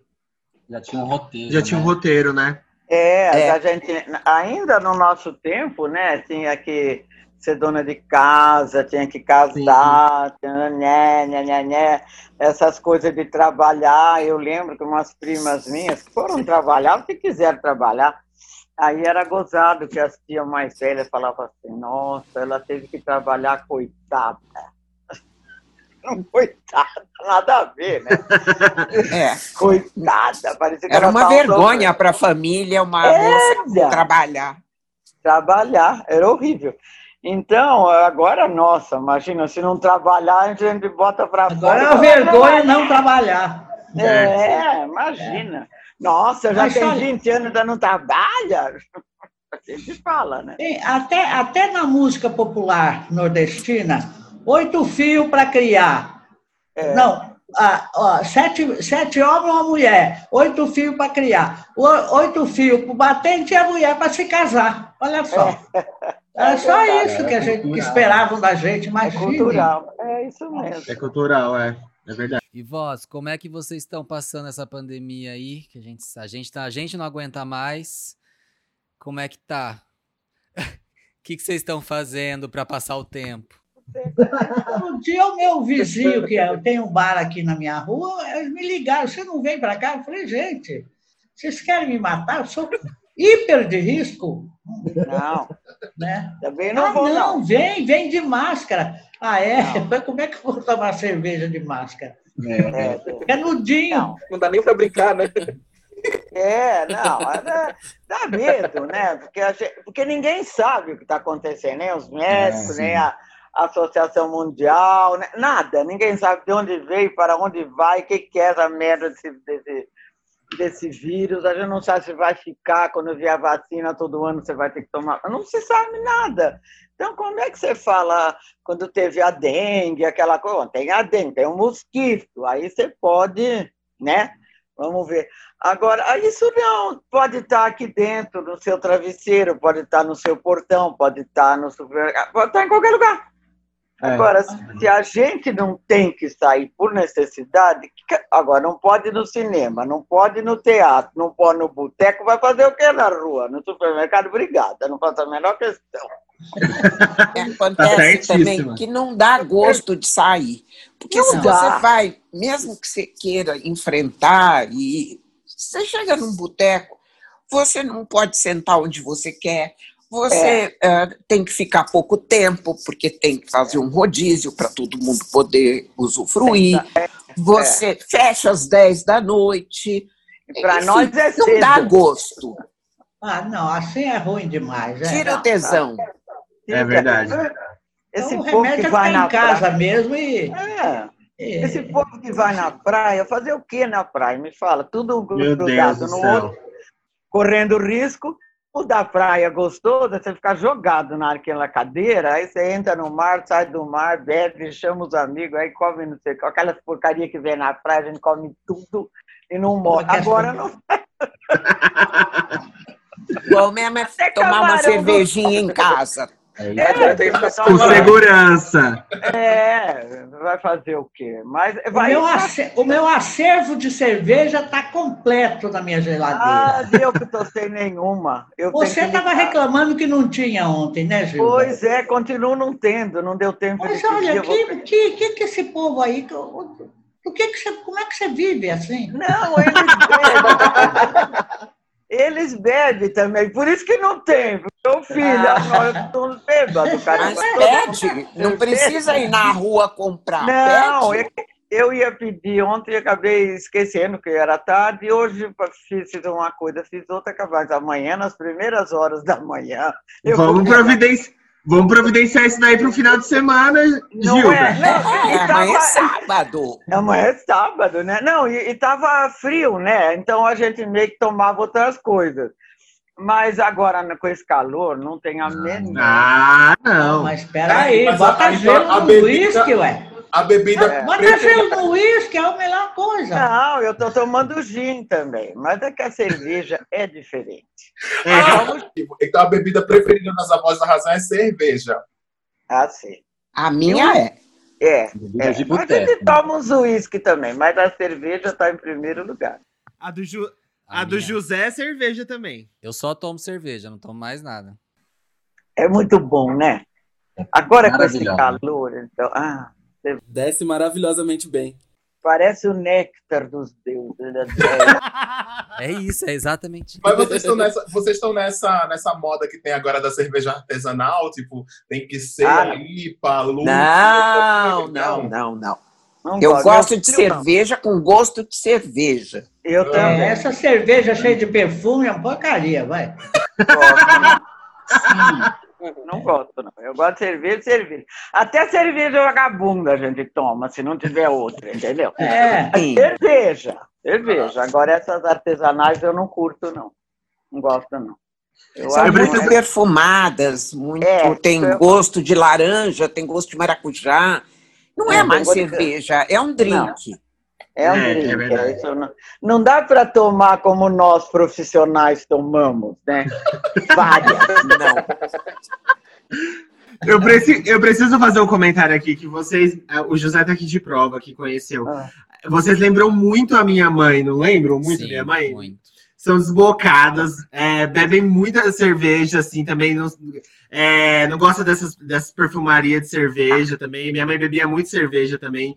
Já tinha um roteiro. já tinha um né? roteiro, né? É, É. a gente, ainda no nosso tempo, né, tinha que ser dona de casa, tinha que casar, tinha, né, né, né, né, essas coisas de trabalhar. Eu lembro que umas primas minhas foram trabalhar, porque quiseram trabalhar. Aí era gozado que as tias mais velhas falavam assim, nossa, ela teve que trabalhar, coitada. Coitada, nada a ver, né? É, Coitada, parecia que era uma vergonha para a família uma moça Era. trabalhar. trabalhar, era horrível. Então, agora, nossa, imagina, se não trabalhar, a gente bota para fora. Agora é uma vergonha não trabalhar. É, imagina. Nossa, já Mas tem olha- 20 anos ainda não trabalha? A gente fala, né? Até, até na música popular nordestina, oito fios para criar. É. Não, ah, ó, sete, sete homens uma mulher, oito filhos para criar, oito filhos para o batente e a mulher para se casar. Olha só. É só verdade. isso que a gente que esperavam da gente, É imagina. cultural. É isso mesmo. É cultural, é. É verdade. E vós, como é que vocês estão passando essa pandemia aí? Que a gente, a gente, tá, a gente não aguenta mais. Como é que tá? O que, que vocês estão fazendo para passar o tempo? Um dia o meu vizinho, que é- tem um bar aqui na minha rua, eles me ligaram, você não vem para cá? Eu falei, gente, vocês querem me matar? Eu sou hiper de risco, Não, né? também não ah, vou, não, não. vem, vem de máscara. Ah, é? Não. Mas como é que eu vou tomar cerveja de máscara? É. É, É nudinho. Não. Não dá nem pra brincar, né? É, não, é, dá, dá medo, né? Porque, a gente- porque ninguém sabe o que está acontecendo, nem os médicos, sim. nem a, a Associação Mundial, né? nada. Ninguém sabe de onde veio, para onde vai, o que, que é essa merda desse, desse, desse vírus. A gente não sabe se vai ficar, quando vier a vacina, todo ano você vai ter que tomar. Não se sabe nada. Então, como é que você fala quando teve a dengue, aquela coisa? Tem a dengue, tem um mosquito, aí você pode, né? Vamos ver. Agora, isso não pode estar aqui dentro, no seu travesseiro, pode estar no seu portão, pode estar no supermercado, pode estar em qualquer lugar. É. Agora, se a gente não tem que sair por necessidade, agora não pode ir no cinema, não pode ir no teatro, não pode ir no boteco, vai fazer o que na rua? No supermercado, obrigada, não faço a menor questão. Acontece certíssima. também que não dá gosto de sair. Porque Não se dá. você vai, mesmo que você queira enfrentar, e você chega num boteco, você não pode sentar onde você quer, você eh, tem que ficar pouco tempo, porque tem que fazer um rodízio para todo mundo poder usufruir. Você fecha às 10 da noite. Para nós é Não cedo. dá gosto. Ah, não, assim é ruim demais. né? Tira o tesão. É verdade. Esse Então, povo que é vai na em casa praia. mesmo e. É. Esse povo que vai na praia, fazer o que na praia? Me fala, tudo grudado do no céu. outro, correndo risco. O da praia gostoso, você ficar jogado naquela cadeira, aí você entra no mar, sai do mar, bebe, chama os amigos, aí come não sei o que, aquelas porcaria que vem na praia, a gente come tudo e não morre. Agora não. Bom mesmo é Até tomar uma cervejinha em casa. É, tem que ficar Com segurança. é, vai fazer o quê? Mas O vai. meu, ace- o meu acervo de cerveja está completo na minha Ah, geladeira. eu que estou sem nenhuma. Eu Você estava reclamando que não tinha ontem, né, Gil? Pois é, continuo não tendo, não deu tempo Mas de olha, eu vou que, que, que, que esse povo aí. que- o o que que você, como é que você vive assim? Não, eles bebem. Eles bebem também, por isso que não tem. Meu filho, Ah. agora eu tô bêbado, cara. Mas Todo pede, não precisa ir na rua comprar. Não, pede. eu, eu ia pedir ontem e acabei esquecendo que era tarde. E hoje fiz uma coisa, fiz outra capaz. Amanhã, nas primeiras horas da manhã. eu Vamos vou- providenciar, vamos providenciar isso daí pro final de semana, Não Gilda. é, não, É, amanhã é tava- sábado. Amanhã é sábado, né? Não, e, e tava frio, né? Então a gente meio que tomava outras coisas. Mas agora, com esse calor, não tem a menor. Ah, não. Mas espera aí, Mas bota a- gelo no uísque, ué. A bebida É. Preferida. gelo no uísque, é a melhor coisa. Não, eu tô tomando gin também. Mas é que a cerveja é diferente. É, Então a bebida preferida das avós da razão é cerveja. Assim. A minha é. É. É. de Mas gente toma uns uísque também, mas a cerveja tá em primeiro lugar. A do, Ju- a A do. José é cerveja também. Eu só tomo cerveja, não tomo mais nada. É muito bom, né? Agora com esse calor, então. Ah, Desce maravilhosamente bem. parece o néctar dos deuses. né? É isso, é exatamente. Mas vocês estão nessa, vocês estão nessa, nessa moda que tem agora da cerveja artesanal, tipo, tem que ser Ah, IPA, lúpulo. Não, não, não, não. Não Eu gosto. de filho, não. cerveja com gosto de cerveja. Eu É, também. essa cerveja cheia de perfume é uma porcaria, vai. gosto. Não gosto, não. Eu gosto de cerveja cerveja. Até cerveja vagabunda a gente toma, se não tiver outra, entendeu? É. Cerveja, cerveja. Agora essas artesanais eu não curto, não. Não gosto, não. Eu São muito mais- perfumadas, muito, É, tem eu- gosto de laranja, tem gosto de maracujá. Não é, É, mais gosto de- cerveja, é um drink. É um É, é verdade. isso não, não dá para tomar como nós profissionais tomamos, né? Várias, não. Eu preciso, eu preciso fazer um comentário aqui que vocês. ah, O José tá aqui de prova, que conheceu. Ah. Vocês lembram muito a minha mãe, não lembram muito Sim, minha mãe? muito. São desbocadas, é, bebem muita cerveja, assim, também não, é, não gosta dessas, dessas perfumarias de cerveja também. Minha mãe bebia muito cerveja também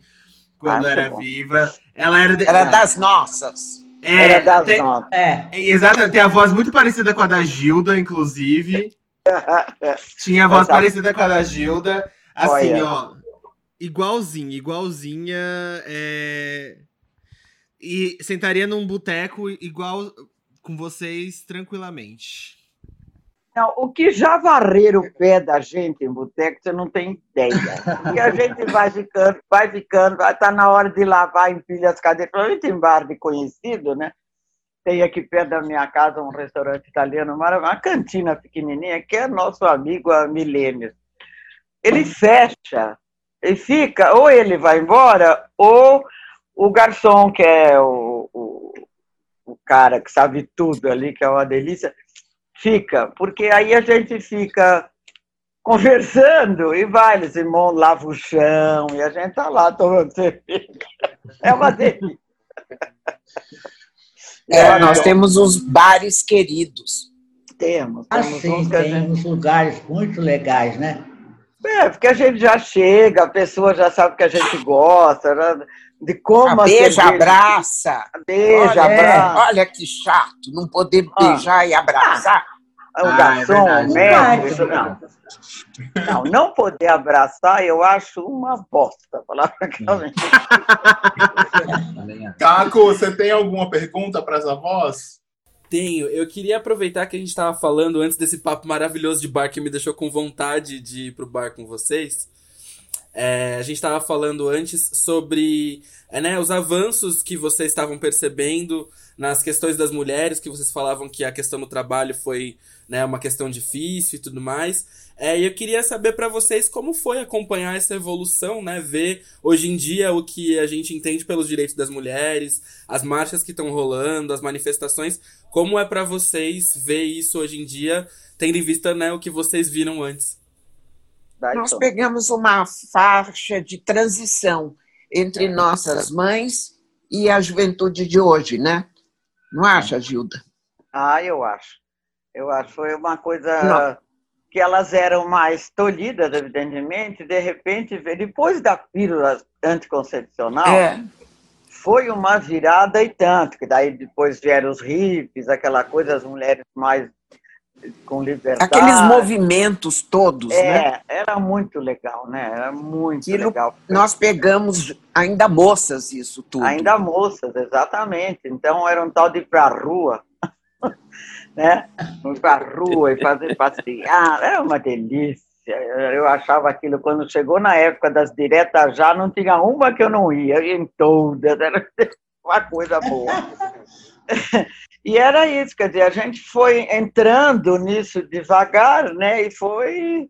quando Ah, era bom. viva. Ela era. de- Era das nossas. é, Era das tem- notas. É, Exato, tem a voz muito parecida com a da Gilda, inclusive. Tinha a voz Exato. parecida com a da Gilda. Assim, Olha. ó. Igualzinha, igualzinha. é, E sentaria num boteco igual com vocês tranquilamente. Não, o que já varreram o pé da gente em boteco, você não tem ideia. E a gente vai ficando, vai ficando, estar na hora de lavar, empilha as cadeiras. Principalmente em bar de conhecido, né? Tem aqui perto da minha casa um restaurante italiano, uma cantina pequenininha, que é nosso amigo há milênios. Ele fecha e fica, ou ele vai embora, ou o garçom, que é o, o, o cara que sabe tudo ali, que é uma delícia, fica, porque aí a gente fica conversando e vai, eles irmãos lava o chão e a gente tá lá tomando cerveja. É uma delícia. É, nós temos uns bares queridos. Temos, temos assim, uns tem gente... uns lugares muito legais, né? É, porque a gente já chega, a pessoa já sabe que a gente gosta, né? De como Ah, a beija, abraça. Beija, olha, abraça. olha que chato, não poder Ah. beijar e abraçar. O Ah, é garçom, verdade. o médico, não. Não, não poder abraçar, eu acho uma bosta, falar francamente. Caco, você tem alguma pergunta para as avós? Tenho. Eu queria aproveitar que a gente tava falando antes desse papo maravilhoso de bar que me deixou com vontade de ir pro bar com vocês. É, a gente estava falando antes sobre é, né, os avanços que vocês estavam percebendo nas questões das mulheres, que vocês falavam que a questão do trabalho foi né, uma questão difícil e tudo mais. É, e eu queria saber para vocês como foi acompanhar essa evolução, né? Ver hoje em dia o que a gente entende pelos direitos das mulheres, as marchas que estão rolando, as manifestações. Como é para vocês ver isso hoje em dia, tendo em vista né, o que vocês viram antes? Nós pegamos uma faixa de transição entre nossas mães e a juventude de hoje, né? Não acha, Gilda? Ah, eu acho. Eu acho. Foi uma coisa Não. que elas eram mais tolhidas, evidentemente, de repente, depois da pílula anticoncepcional, É. foi uma virada e tanto, que daí depois vieram os hippies, aquela coisa, as mulheres mais com liberdade. Aqueles movimentos todos, é, né? era muito legal, né? Era muito Aquilo- legal. Nós pegamos ainda moças isso tudo. Ainda moças, exatamente. Então era um tal de ir para a rua, né? Ir para a rua e fazer passear, era uma delícia. Eu achava aquilo, quando chegou na época das diretas já, não tinha uma que eu não ia, eu ia em todas, era uma coisa boa. E era isso, quer dizer, a gente foi entrando nisso devagar, né? E foi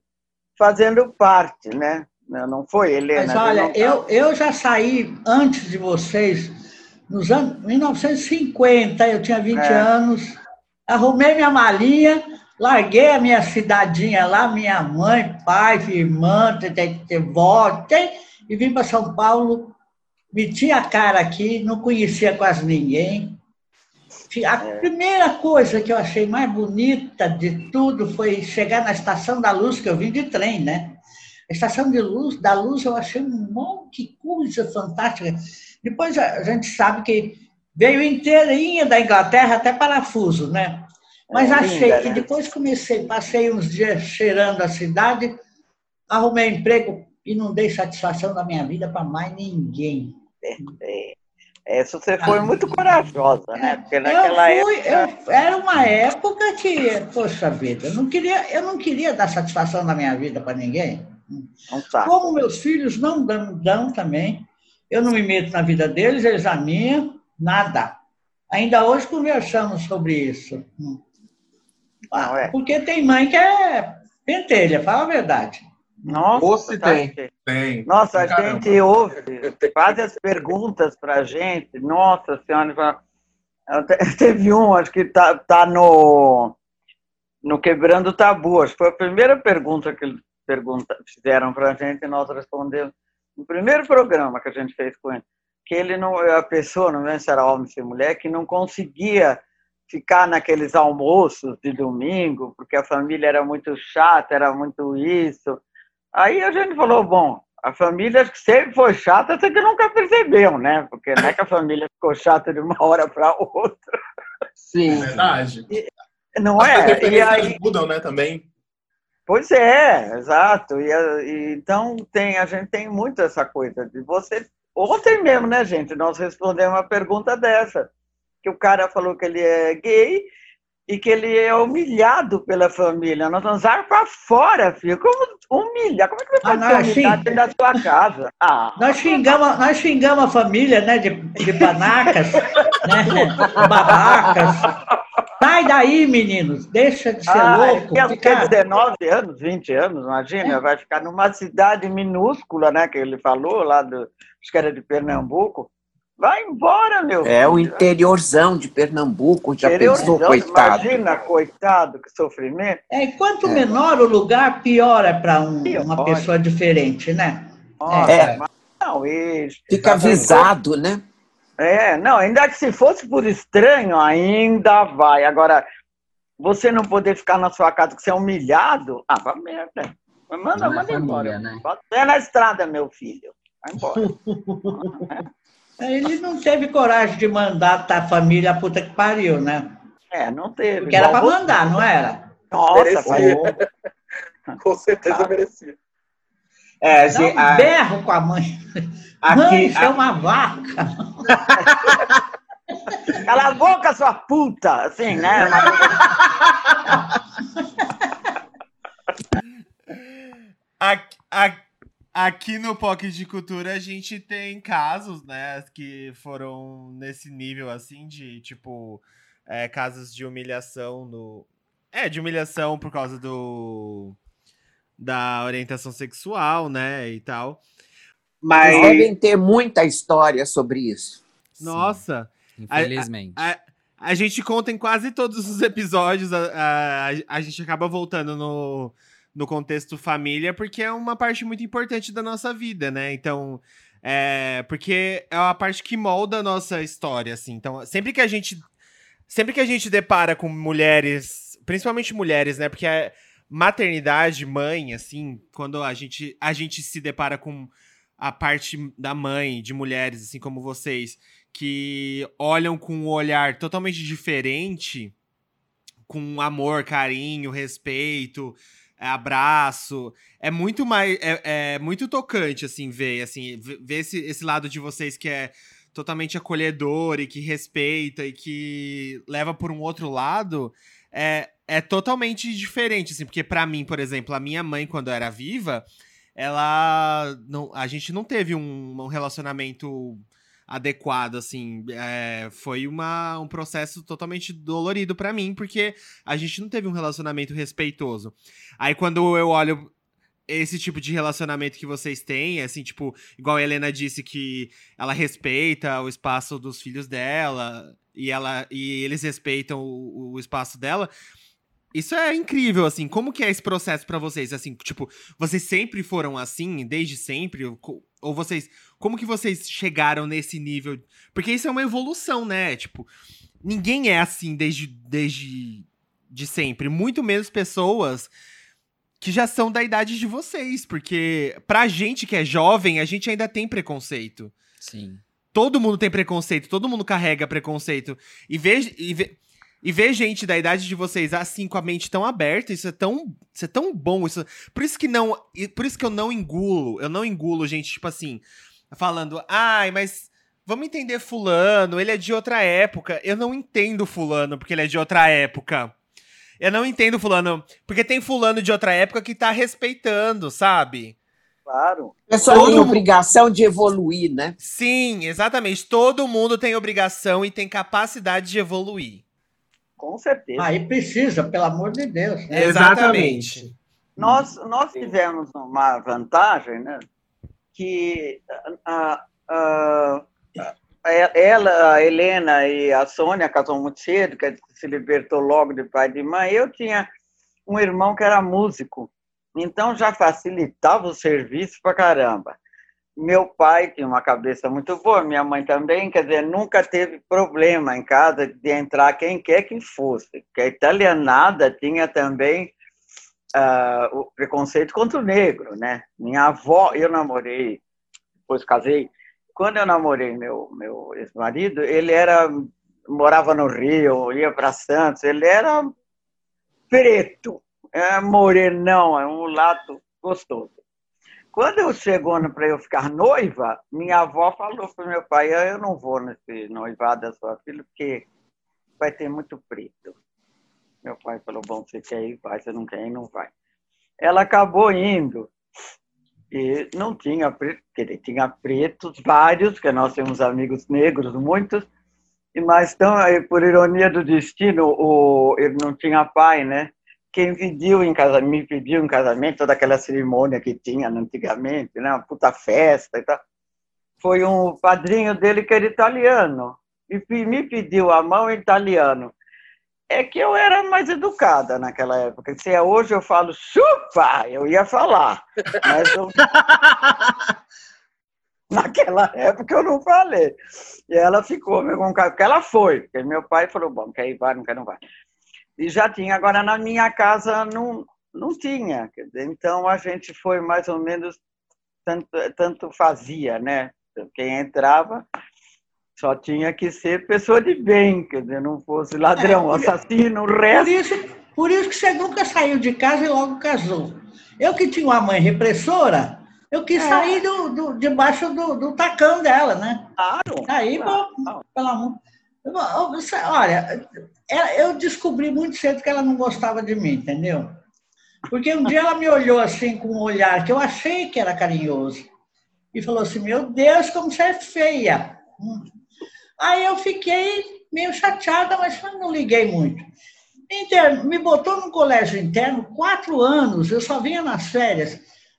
fazendo parte, né? Não foi, Helena? Mas olha, eu, eu já saí antes de vocês, nos anos 1950, eu tinha 20 É. anos, arrumei minha malinha, larguei a minha cidadinha lá, minha mãe, pai, irmã, vó, e vim para São Paulo, meti a cara aqui, não conhecia quase ninguém. A primeira coisa que eu achei mais bonita de tudo foi chegar na Estação da Luz, que eu vim de trem, né? A estação de luz, da luz eu achei um monte de coisa fantástica. Depois a gente sabe que veio inteirinha da Inglaterra até parafuso, né? Mas É, achei linda, que né? depois comecei, passei uns dias cheirando a cidade, arrumei emprego e não dei satisfação da minha vida para mais ninguém. É, essa você foi muito corajosa, né? Porque Eu naquela fui, época. eu- era uma época que, poxa vida, eu não queria, eu não queria dar satisfação da minha vida para ninguém. Como meus filhos não dão, dão também, eu não me meto na vida deles, eles na minha, nada. Ainda hoje conversamos sobre isso. É. Porque tem mãe que é pentelha, fala a verdade. Nossa, Ou se sabe tem. que- Tem. Nossa, a Caramba. gente ouve, faz as perguntas pra gente. Nossa Senhora, teve um, acho que tá, tá no, no Quebrando Tabu. Acho que foi a primeira pergunta que eles pergunta, fizeram pra gente e nós respondemos. No primeiro programa que a gente fez com ele, que ele não, a pessoa, não lembro se era homem ou mulher, que não conseguia ficar naqueles almoços de domingo, porque a família era muito chata, era muito isso. Aí a gente falou, bom, a família acho que sempre foi chata, você que nunca percebeu, né? Porque não é que a família ficou chata de uma hora para outra. Sim. É verdade. Não As é? E aí, mudam, né, também. pois é, exato. E, e então tem, a gente tem muito essa coisa de você. Ontem mesmo, né, gente? Nós respondemos uma pergunta dessa. Que o cara falou que ele é gay e que ele é humilhado pela família. Nós vamos usar para fora, filho. Como humilhar? Como é que você Ah, ser assim- humilhado dentro da sua casa? Ah, Nós xingamos, nós xingamos a família, né, de, de panacas, né, babacas. Sai daí, meninos, deixa de ser Ah, louco. Tem fica- 19 anos, 20 anos, imagina, vai ficar numa cidade minúscula, né, que ele falou, lá do, acho que era de Pernambuco. Vai embora, meu É o interiorzão de Pernambuco, já Interiorzão, pensou, coitado. Imagina, coitado, que sofrimento. É, e quanto menor o lugar, pior é para uma Pior. pessoa diferente, né? Nossa, É. mas não, e, Fica avisado, né? é, não, ainda que se fosse por estranho, ainda vai. Agora, você não poder ficar na sua casa porque você é humilhado, ah, vai merda. Manda, Não é manda família, embora. né? Bota pé na estrada, meu filho. Vai embora. Ele não teve coragem de mandar a família a puta que pariu, né? É, não teve. Porque era para mandar, não era? Nossa, faz- Com certeza merecia. É, Dá gente, um a- berro com a mãe. Mãe, aqui, isso é uma vaca. Cala a boca, sua puta! Assim, né? Aqui, a- aqui no POC de Cultura a gente tem casos, né, que foram nesse nível assim de tipo é, casos de humilhação no é de humilhação por causa do da orientação sexual, né, e tal. mas devem ter muita história sobre isso. Sim, Nossa, Infelizmente. a, a gente conta em quase todos os episódios, a, a, a gente acaba voltando no, no contexto família, porque é uma parte muito importante da nossa vida, né? Então, é, porque é uma parte que molda a nossa história, assim. Então, sempre que a gente. Sempre que a gente depara com mulheres, principalmente mulheres, né? Porque a maternidade, mãe, assim, quando a gente, a gente se depara com a parte da mãe, de mulheres, assim como vocês, que olham com um olhar totalmente diferente, com amor, carinho, respeito, é, abraço. É muito mais. É, é muito tocante, assim, ver, assim, ver esse, esse lado de vocês que é totalmente acolhedor e que respeita e que leva por um outro lado. É, é totalmente diferente, assim, porque pra mim, por exemplo, a minha mãe, quando era viva, ela. Não, a gente não teve um, um relacionamento adequado, assim. É, foi uma, um processo totalmente dolorido pra mim, porque a gente não teve um relacionamento respeitoso. Aí quando eu olho esse tipo de relacionamento que vocês têm, assim, tipo, igual a Helena disse que ela respeita o espaço dos filhos dela e ela e eles respeitam o, o espaço dela. Isso é incrível, assim. Como que é esse processo pra vocês? Assim, tipo, vocês sempre foram assim, desde sempre? Ou, vocês. Como que vocês chegaram nesse nível? Porque isso é uma evolução, né? Tipo, ninguém é assim desde, desde de sempre. Muito menos pessoas que já são da idade de vocês. Porque pra gente que é jovem, a gente ainda tem preconceito. Sim. Todo mundo tem preconceito, todo mundo carrega preconceito. E ver, e ver, e ver gente da idade de vocês assim, com a mente tão aberta, isso é tão, isso é tão bom. Isso, por isso que não. Por isso que eu não engulo. Eu não engulo, gente, tipo assim, falando, ai, mas vamos entender fulano, ele é de outra época. Eu não entendo fulano porque ele é de outra época. Eu não entendo fulano, porque tem fulano de outra época que tá respeitando, sabe? Claro. A pessoa Todo tem obrigação de evoluir, né? Sim, exatamente. Todo mundo tem obrigação e tem capacidade de evoluir. Com certeza. Aí precisa, pelo amor de Deus. Né? Exatamente. Nós, nós tivemos uma vantagem, né? Que a, a, a, ela, a Helena e a Sônia casou muito cedo, que se libertou logo de pai e de mãe. Eu tinha um irmão que era músico, então já facilitava o serviço para caramba. Meu pai tinha uma cabeça muito boa, minha mãe também, quer dizer, nunca teve problema em casa de entrar quem quer que fosse. Porque a italianada tinha também uh, o preconceito contra o negro, né? Minha avó, eu namorei, depois casei. Quando eu namorei meu meu ex-marido, ele era morava no Rio, ia para Santos, ele era preto, é morenão, é um lato gostoso. Quando eu chegou para eu ficar noiva, minha avó falou para meu pai: eu não vou nesse noivado da sua filha, porque vai ter muito preto. Meu pai falou: bom, você quer ir, vai, você não quer ir, não vai. Ela acabou indo. E não tinha preto, ele tinha pretos, vários, que nós temos amigos negros, muitos, mas então, por ironia do destino, o, ele não tinha pai, né? Quem pediu em casamento, me pediu em casamento, toda aquela cerimônia que tinha antigamente, né, uma puta festa e tal, foi um padrinho dele que era italiano, e me pediu a mão em italiano. É que eu era mais educada naquela época. Se é hoje eu falo chupa, eu ia falar. Mas eu... naquela época eu não falei. E ela ficou com porque ela foi. Porque meu pai falou, bom, quer ir, vai, não quer, não vai e já tinha. Agora, na minha casa, não, não tinha. Então, a gente foi mais ou menos tanto, tanto fazia, né? Quem entrava só tinha que ser pessoa de bem, quer dizer, não fosse ladrão, é, assassino, o resto. Por isso, por isso que você nunca saiu de casa e logo casou. Eu que tinha uma mãe repressora, eu quis é. sair do, do, debaixo do, do tacão dela, né? Claro. Aí, claro. Bom, pelo amor. Olha, eu descobri muito cedo que ela não gostava de mim, entendeu? Porque um dia ela me olhou assim com um olhar que eu achei que era carinhoso e falou assim: Meu Deus, como você é feia. Aí eu fiquei meio chateada, mas não liguei muito. Interno, me botou no colégio interno quatro anos, eu só vinha nas férias.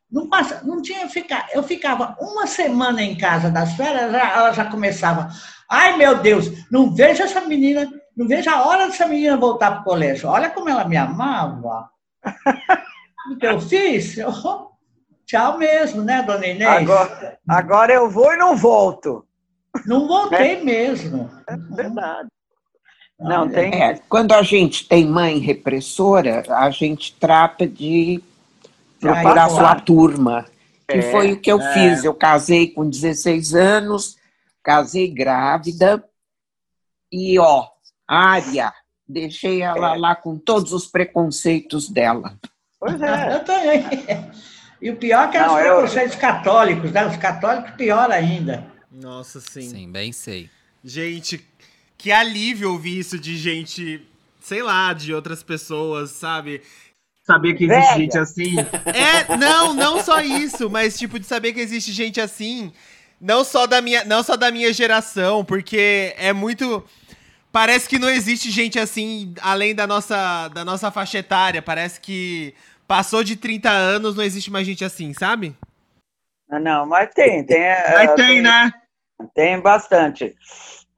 Não, passa, não tinha ficar. Eu ficava uma semana em casa das férias, ela já começava. Ai, meu Deus, não vejo essa menina, não vejo a hora dessa menina voltar para o colégio. Olha como ela me amava. o que eu fiz? Eu, tchau mesmo, né, dona Inês? Agora, agora eu vou e não volto. Não voltei é. mesmo. É verdade. Não, tem... É, quando a gente tem mãe repressora, a gente trata de procurar sua turma. Que é, foi o que eu é. fiz. Eu casei com 16 anos, casei grávida e, ó, área, deixei ela é. lá com todos os preconceitos dela. Pois é, eu também. E o pior é que eram os preconceitos eu... católicos, né? Os católicos pior ainda. Nossa, sim. Sim, bem sei. Gente, que alívio ouvir isso de gente, sei lá, de outras pessoas, sabe? Saber que existe Velha. gente assim. É, não, não só isso, mas tipo de saber que existe gente assim não só da minha, não só da minha geração, porque é muito parece que não existe gente assim além da nossa da nossa faixa etária, parece que passou de 30 anos, não existe mais gente assim, sabe? Ah, não, mas tem, tem. Mas tem, tem né? Tem bastante.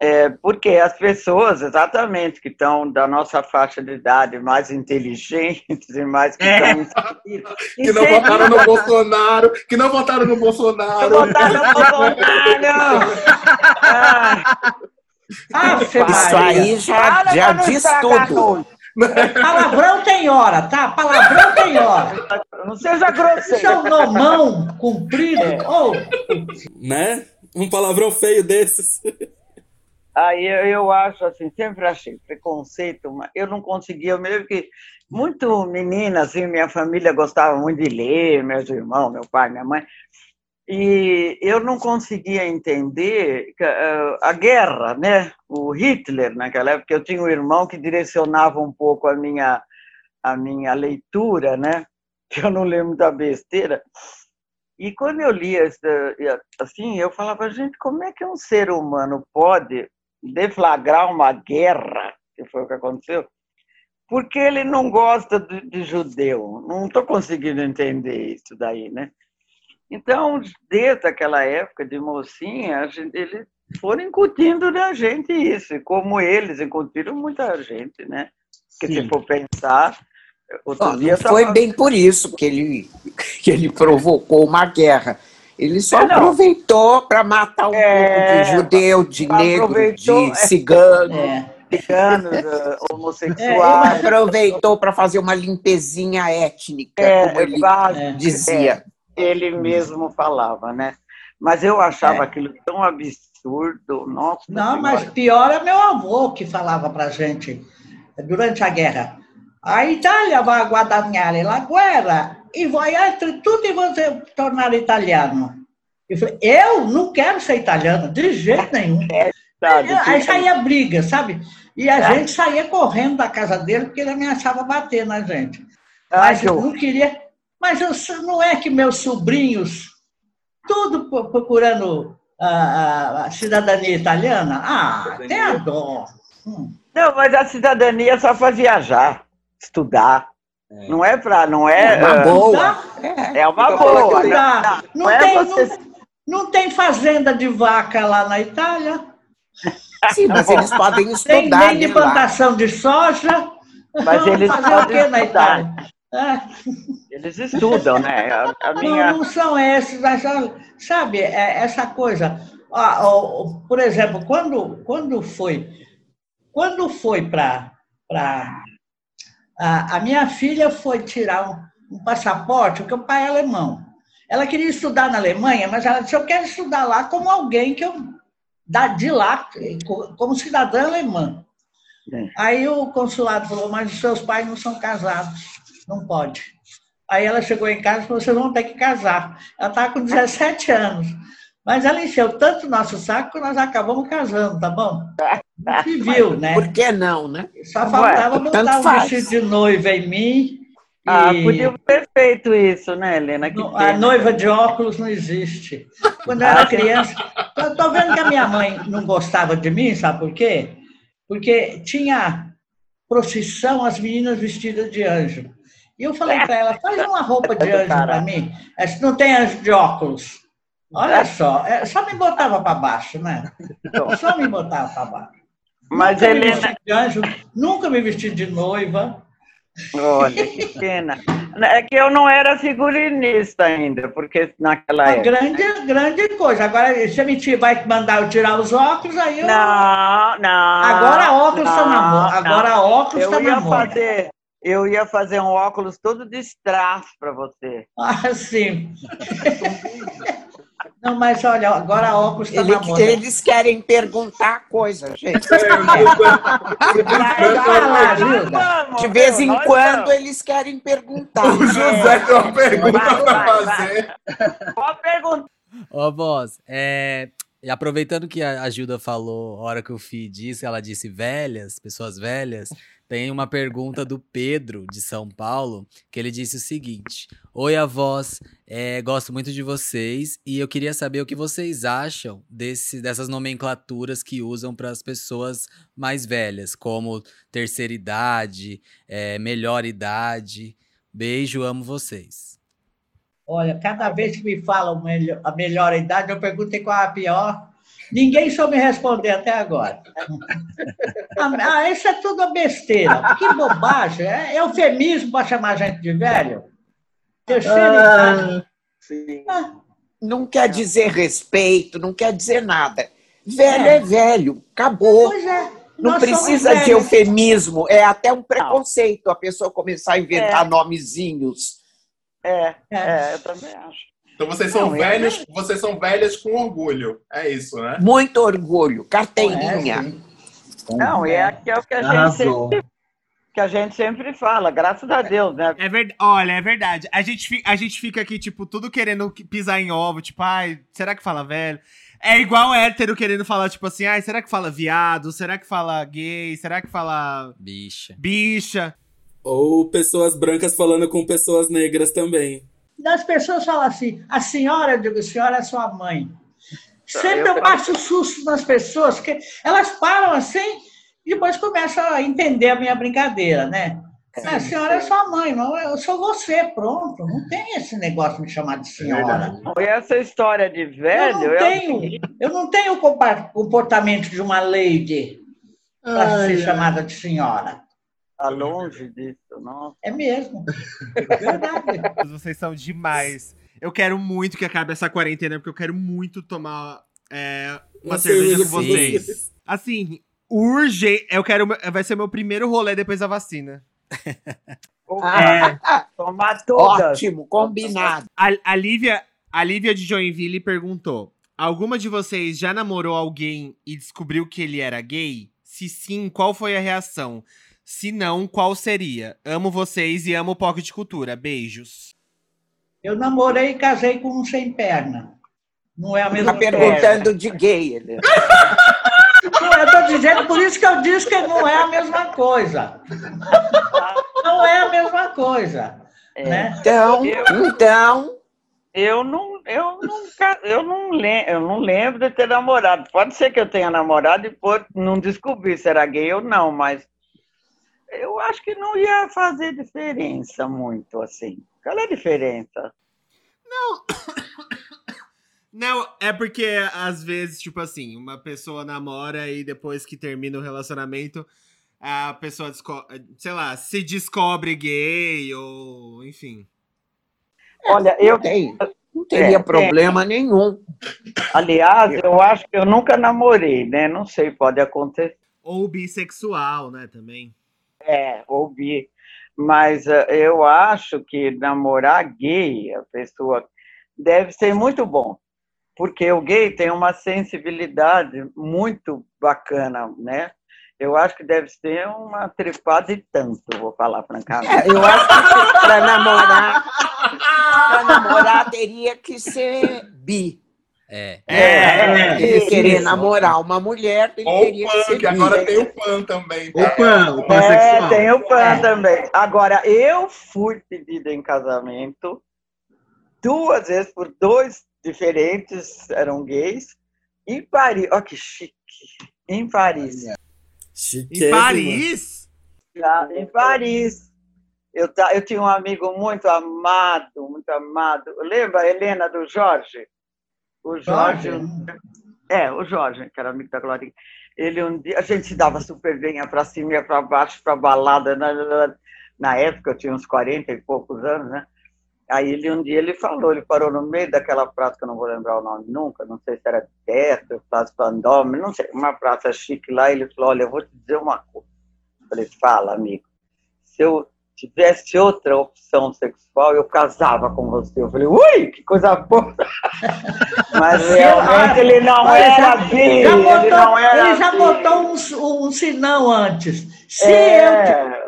É, porque as pessoas, exatamente, que estão da nossa faixa de idade mais inteligentes e mais que é. Que não votaram no Bolsonaro, que não votaram no Bolsonaro. Não votaram no Bolsonaro! ah. Ah, Isso aí já, já diz tudo. Palavrão tem hora, tá? Palavrão tem hora. Não seja grosseiro. Isso é um nomão comprido. É. Oh. Né? Um palavrão feio desses. Aí eu, eu acho assim, sempre achei preconceito, eu não conseguia, mesmo que muito menina, assim, minha família gostava muito de ler, meus irmãos, meu pai, minha mãe, e eu não conseguia entender eh, a guerra, né? O Hitler naquela época, eu tinha um irmão que direcionava um pouco a minha a minha leitura, né? Que eu não lembro da besteira. E quando eu lia assim, eu falava, gente, como é que um ser humano pode deflagrar uma guerra, que foi o que aconteceu, porque ele não gosta de, de judeu. Não estou conseguindo entender isso daí, né? Então, desde aquela época de mocinha, a gente, eles foram incutindo na gente isso, como eles incutiram muita gente, né? Porque se for pensar, outro Ó, dia eu tava- foi bem por isso que ele, que ele provocou uma guerra. Ele só É, aproveitou para matar um É, pouco de judeu, de negro, de é. cigano. É. ciganos, eh, homossexuais. aproveitou para fazer uma limpezinha étnica, É, como ele quase, É. dizia. ele mesmo falava, né? Mas eu achava É. aquilo tão absurdo, nossa Não, mas pior é meu avô que falava para gente durante a guerra. A Itália vai guadagnare la guerra e vai entre tutti você tornar italiano. Eu falei, eu não quero ser italiano, de jeito nenhum. Sabe, Aí fica- saía briga, sabe? E a É. gente saía correndo da casa dele porque ele ameaçava bater na gente. Ai, Mas eu não queria. Mas eu- não é que meus sobrinhos, tudo pro- procurando a, a- a cidadania italiana? Ah, tem a dó. Hum. Não, mas a cidadania é só para viajar, estudar. Não é para, não é. Uma eh, boa. É uma Então fala boa. que Não, Não, não, não é tem, você. não, não tem fazenda de vaca lá na Itália, Sim, mas eles podem tem estudar nem de né, lá. plantação de soja. Mas eles fazer o quê na. Itália? É. Eles estudam, né? A, a Não, minha. não são esses, sabe, é essa coisa. Ah, por exemplo, quando, quando foi, quando foi para. A, a minha filha foi tirar um, um passaporte, porque o pai é alemão. Ela queria estudar na Alemanha, mas ela disse: Eu quero estudar lá como alguém que eu. de lá, co- como cidadã alemã. É. Aí o consulado falou: Mas os seus pais não são casados, não pode. Aí ela chegou em casa e falou: vocês vão ter que casar. Ela estava com 17 anos. Mas ela encheu tanto o nosso saco que nós acabamos casando, tá bom? Não se viu, né? Por que não, né? Só faltava Ué, botar um faz. vestido de noiva em mim. Ah, e podia ter feito isso, né, Helena? Que a pena. noiva de óculos não existe. Quando eu era criança, eu tô vendo que a minha mãe não gostava de mim, sabe por quê? Porque tinha procissão, as meninas vestidas de anjo. E eu falei para ela, faz uma roupa de anjo para mim. Ela disse, não tem anjo de óculos. Olha só, é, só me botava para baixo, né? Só me botava para baixo. Mas, nunca me Helena, vesti de anjo, nunca me vesti de noiva. olha, que pena. É que eu não era figurinista ainda, porque naquela Uma época. grande, grande coisa. Agora, se a mentira vai mandar eu tirar os óculos, aí eu. Não, não. Agora óculos tá na moda. Agora não. óculos eu tá na moda. fazer, Eu ia fazer um óculos todo de strass para você. Ah, sim. Não, mas olha, agora óculos está Ele- na moda. eles querem perguntar coisa, gente. Vai lá, Gilda. De vez em Nós quando eles querem perguntar. O José tem uma pergunta vai, fazer. Pode perguntar. Ô, voz, é, e aproveitando que a a Gilda falou, a hora que o Fi disse, ela disse velhas, pessoas velhas, tem uma pergunta do Pedro, de São Paulo, que ele disse o seguinte: Oi, avós, é, gosto muito de vocês e eu queria saber o que vocês acham desse, dessas nomenclaturas que usam para as pessoas mais velhas, como terceira idade, é, melhor idade. Beijo, amo vocês. Olha, cada vez que me falam a melhor idade, eu perguntei qual é a pior. Ninguém soube me responder até agora. Ah, isso é tudo besteira. Que bobagem. É eufemismo para chamar a gente de velho. Terceira idade. Sim. Ah, Não quer dizer respeito, não quer dizer nada. Velho é, velho, acabou. pois é. Não nós precisa de eufemismo, é até um preconceito a pessoa começar a inventar nomezinhos. É, É. é, eu também acho. Então vocês são Não, é velhos, vocês são velhas com orgulho. É isso, né? Muito orgulho, É, carteirinha. sim. Não, e é, que é o que a gente Arrasou. sempre, que a gente sempre fala, graças a Deus, né? É verdade. Olha, é verdade. A gente, fi- a gente fica aqui, tipo, tudo querendo que- pisar em ovo. Tipo, ai, será que fala velho? É igual hétero querendo falar, tipo assim, ai, será que fala viado? Será que fala gay? Será que fala Bicha. bicha? Ou pessoas brancas falando com pessoas negras também. As pessoas falam assim, a senhora, eu digo, a senhora é sua mãe. Sempre eu eu passo susto nas pessoas, que elas param assim e depois começam a entender a minha brincadeira, né? A senhora é sua mãe, não, eu sou você, pronto. Não tem esse negócio de me chamar de senhora. E essa história de Eu velho. não é o tenho, eu não tenho o comportamento de uma lady para ser chamada de senhora. Tá longe disso, não. É mesmo. Verdade. Vocês são demais. Eu quero muito que acabe essa quarentena, porque eu quero muito tomar é, uma Uma cerveja com cerveja. vocês. Assim, urgente. Eu quero. Vai ser meu primeiro rolê depois da vacina. É, tomar todas. Ótimo, combinado. A, a Lívia, a Lívia de Joinville perguntou: Alguma de vocês já namorou alguém e descobriu que ele era gay? Se sim, qual foi a reação? Se não, qual seria? Amo vocês e amo o Pocket Cultura. Beijos. Eu namorei e casei com um sem perna. Não é a Tá mesma coisa. perguntando de gay. Ele. Não, eu estou dizendo, por isso que eu disse que não é a mesma coisa. Não é a mesma coisa. É. Né? Então, Eu- então, Eu não, eu nunca, eu não lembro, eu não lembro de ter namorado. Pode ser que eu tenha namorado e depois não descobri se era gay ou não, mas eu acho que não ia fazer diferença muito assim. Qual é a diferença? Não, é porque às vezes, tipo assim, uma pessoa namora e depois que termina o relacionamento, a pessoa, sei lá, se descobre gay ou enfim. Olha, eu não, tem, não teria É, problema nenhum. aliás, eu acho que eu nunca namorei, né? Não sei, pode acontecer. Ou bissexual, né, também. É, ouvi. Mas eh, eu acho que namorar gay, a pessoa deve ser muito bom, porque o gay tem uma sensibilidade muito bacana, né? Eu acho que deve ser uma trepada e tanto, vou falar francamente. É, eu acho que para namorar, para namorar teria que ser bi. É. É, querer namorar uma mulher, o que pan, ser que agora tem o pan também. O Tá? pan, o É, pansexual. tem o PAN também. Agora, eu fui pedida em casamento duas vezes por dois diferentes, eram gays, em Paris. Olha que chique. Em Paris. Em Chiquésimo. Paris? Já em Paris. Eu, eu tinha um amigo muito amado, muito amado. Lembra a Helena do Jorge? O Jorge. Jorge? É, o Jorge, que era amigo da Glorinha. Ele um dia, a gente se dava super bem, ia para cima, ia para baixo, para balada. Na, na, na época, eu tinha uns 40 e poucos anos, né? Aí ele um dia ele falou, ele parou no meio daquela praça que eu não vou lembrar o nome nunca, não sei se era Teto, Praça Pandome, não sei, uma praça chique lá, ele falou, olha, eu vou te dizer uma coisa. Eu falei, fala, amigo. Se eu tivesse outra opção sexual, eu casava com você. Eu falei, ui, que coisa boa. Mas realmente ele não Olha, era já- bi, já ele não era ele já bi. botou um, um sinão antes. Se É,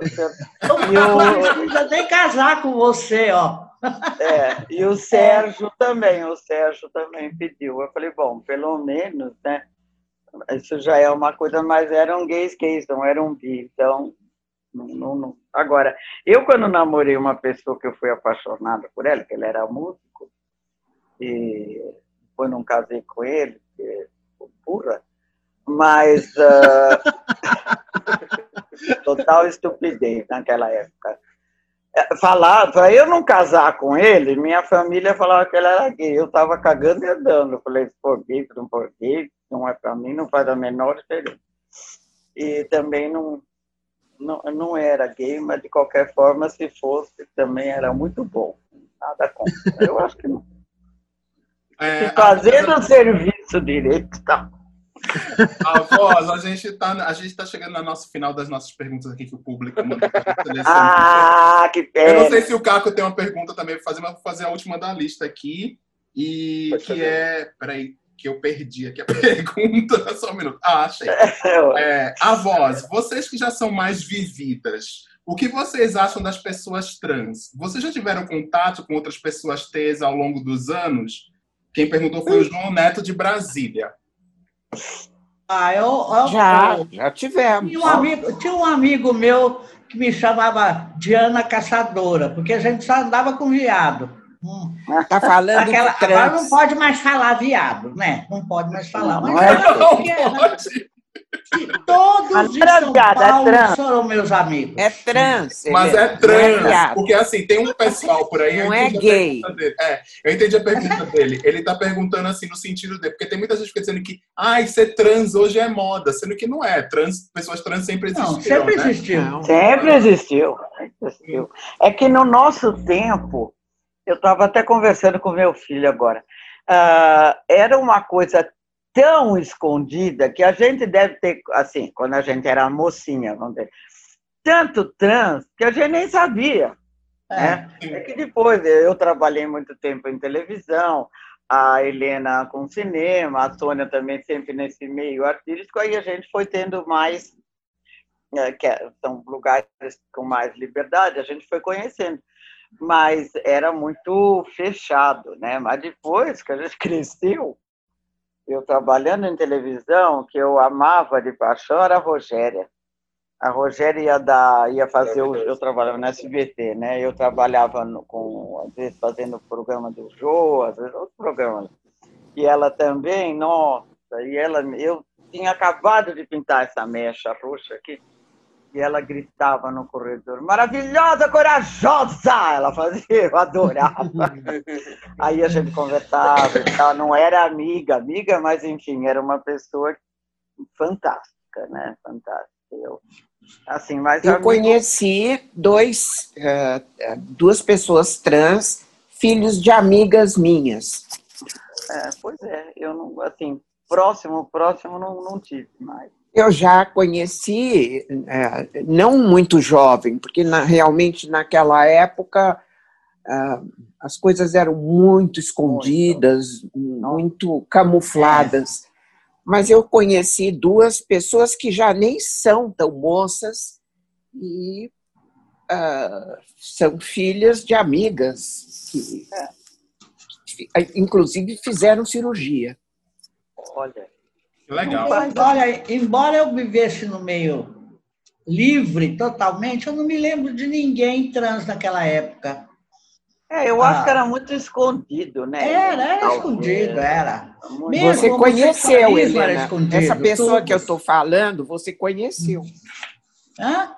eu não precisa nem casar com você, ó. é, e o Sérgio também, o Sérgio também pediu. Eu falei, bom, pelo menos, né? Isso já é uma coisa, mas eram gays gays, não eram bi, então não, não, não. Agora, eu quando namorei uma pessoa que eu fui apaixonada por ela, que ele era músico, e depois não casei com ele, porque burra, mas ah, total estupidez naquela época. É, Falar, para eu não casar com ele, minha família falava que ele era gay. Eu estava cagando e andando. Eu falei, se for gay, se não for gay, não é para mim, não faz a menor diferença. E também não, não, não era gay, mas de qualquer forma, se fosse, também era muito bom. Nada contra. Eu acho que não. É, fazendo o serviço direito, tá. A voz, a gente tá, a gente tá chegando no nosso final das nossas perguntas aqui que o público manda selecionar. Ah, que Eu não pena. sei se o Caco tem uma pergunta também pra fazer, mas vou fazer a última da lista aqui. E Pode que fazer. é. Peraí, que eu perdi aqui a pergunta. Só um minuto. Ah, achei. É, a voz, vocês que já são mais vividas, o que vocês acham das pessoas trans? Vocês já tiveram contato com outras pessoas T's ao longo dos anos? Quem perguntou foi o João Neto de Brasília. Ah, eu, eu- Já, eu- já tivemos. tinha, um amigo, tinha um amigo meu que me chamava Diana Caçadora, porque a gente só andava com viado. Hum. Tá falando Aquela, de agora não trans. pode mais falar viado, né? Não pode mais falar. Não, Mas é era Não o que era. pode. Todos Mas de não é São piada, é Paulo trans. foram meus amigos. É trans. Mas é não trans, viado. porque assim, tem um pessoal por aí. eu Não é gay. É, eu entendi a pergunta dele. Ele tá perguntando assim no sentido dele, porque tem muita gente que dizendo que ai, ser trans hoje é moda, sendo que não é. Trans, pessoas trans sempre existiram. Não, sempre né? existiu. Não. Sempre existiu. sempre existiu. É que no nosso tempo, eu estava até conversando com meu filho agora, ah, era uma coisa tão escondida que a gente deve ter, assim, quando a gente era mocinha, vamos dizer, tanto trans que a gente nem sabia. né? É que depois eu trabalhei muito tempo em televisão, a Helena com cinema, a Sônia também sempre nesse meio artístico, aí a gente foi tendo mais, eh, que é- são lugares com mais liberdade, a gente foi conhecendo. Mas era muito fechado, né? Mas depois que a gente cresceu, eu trabalhando em televisão, que eu amava de paixão, era a Rogéria. A Rogéria ia, dar, ia fazer, o, eu trabalhava na SBT, né? Eu trabalhava no- com, às vezes, fazendo o programa do Jô, às vezes outros programas. E ela também, nossa, e ela, eu tinha acabado de pintar essa mecha roxa aqui, e ela gritava no corredor, maravilhosa, corajosa! Ela fazia, eu adorava. Aí a gente conversava e tal, não era amiga, amiga, mas enfim, era uma pessoa fantástica, né? Fantástica. Eu, assim, mas Eu amigo- conheci dois, eh, eh, duas pessoas trans, filhos de amigas minhas. É, pois é, eu não, assim, próximo, próximo não, não tive mais. Eu já conheci, eh, não muito jovem, porque na- realmente naquela época ah, as coisas eram muito escondidas, muito camufladas. Mas eu conheci duas pessoas que já nem são tão moças e ah, são filhas de amigas que, fi- inclusive, fizeram cirurgia. Olha, Legal. Mas, olha, embora eu vivesse no meio livre totalmente, eu não me lembro de ninguém trans naquela época. é, eu Ah. acho que era muito escondido, né? Era, era Talvez. escondido, era. Mesmo Você conheceu, Helena. escondido, Essa pessoa tudo. que eu estou falando, você conheceu. Hã?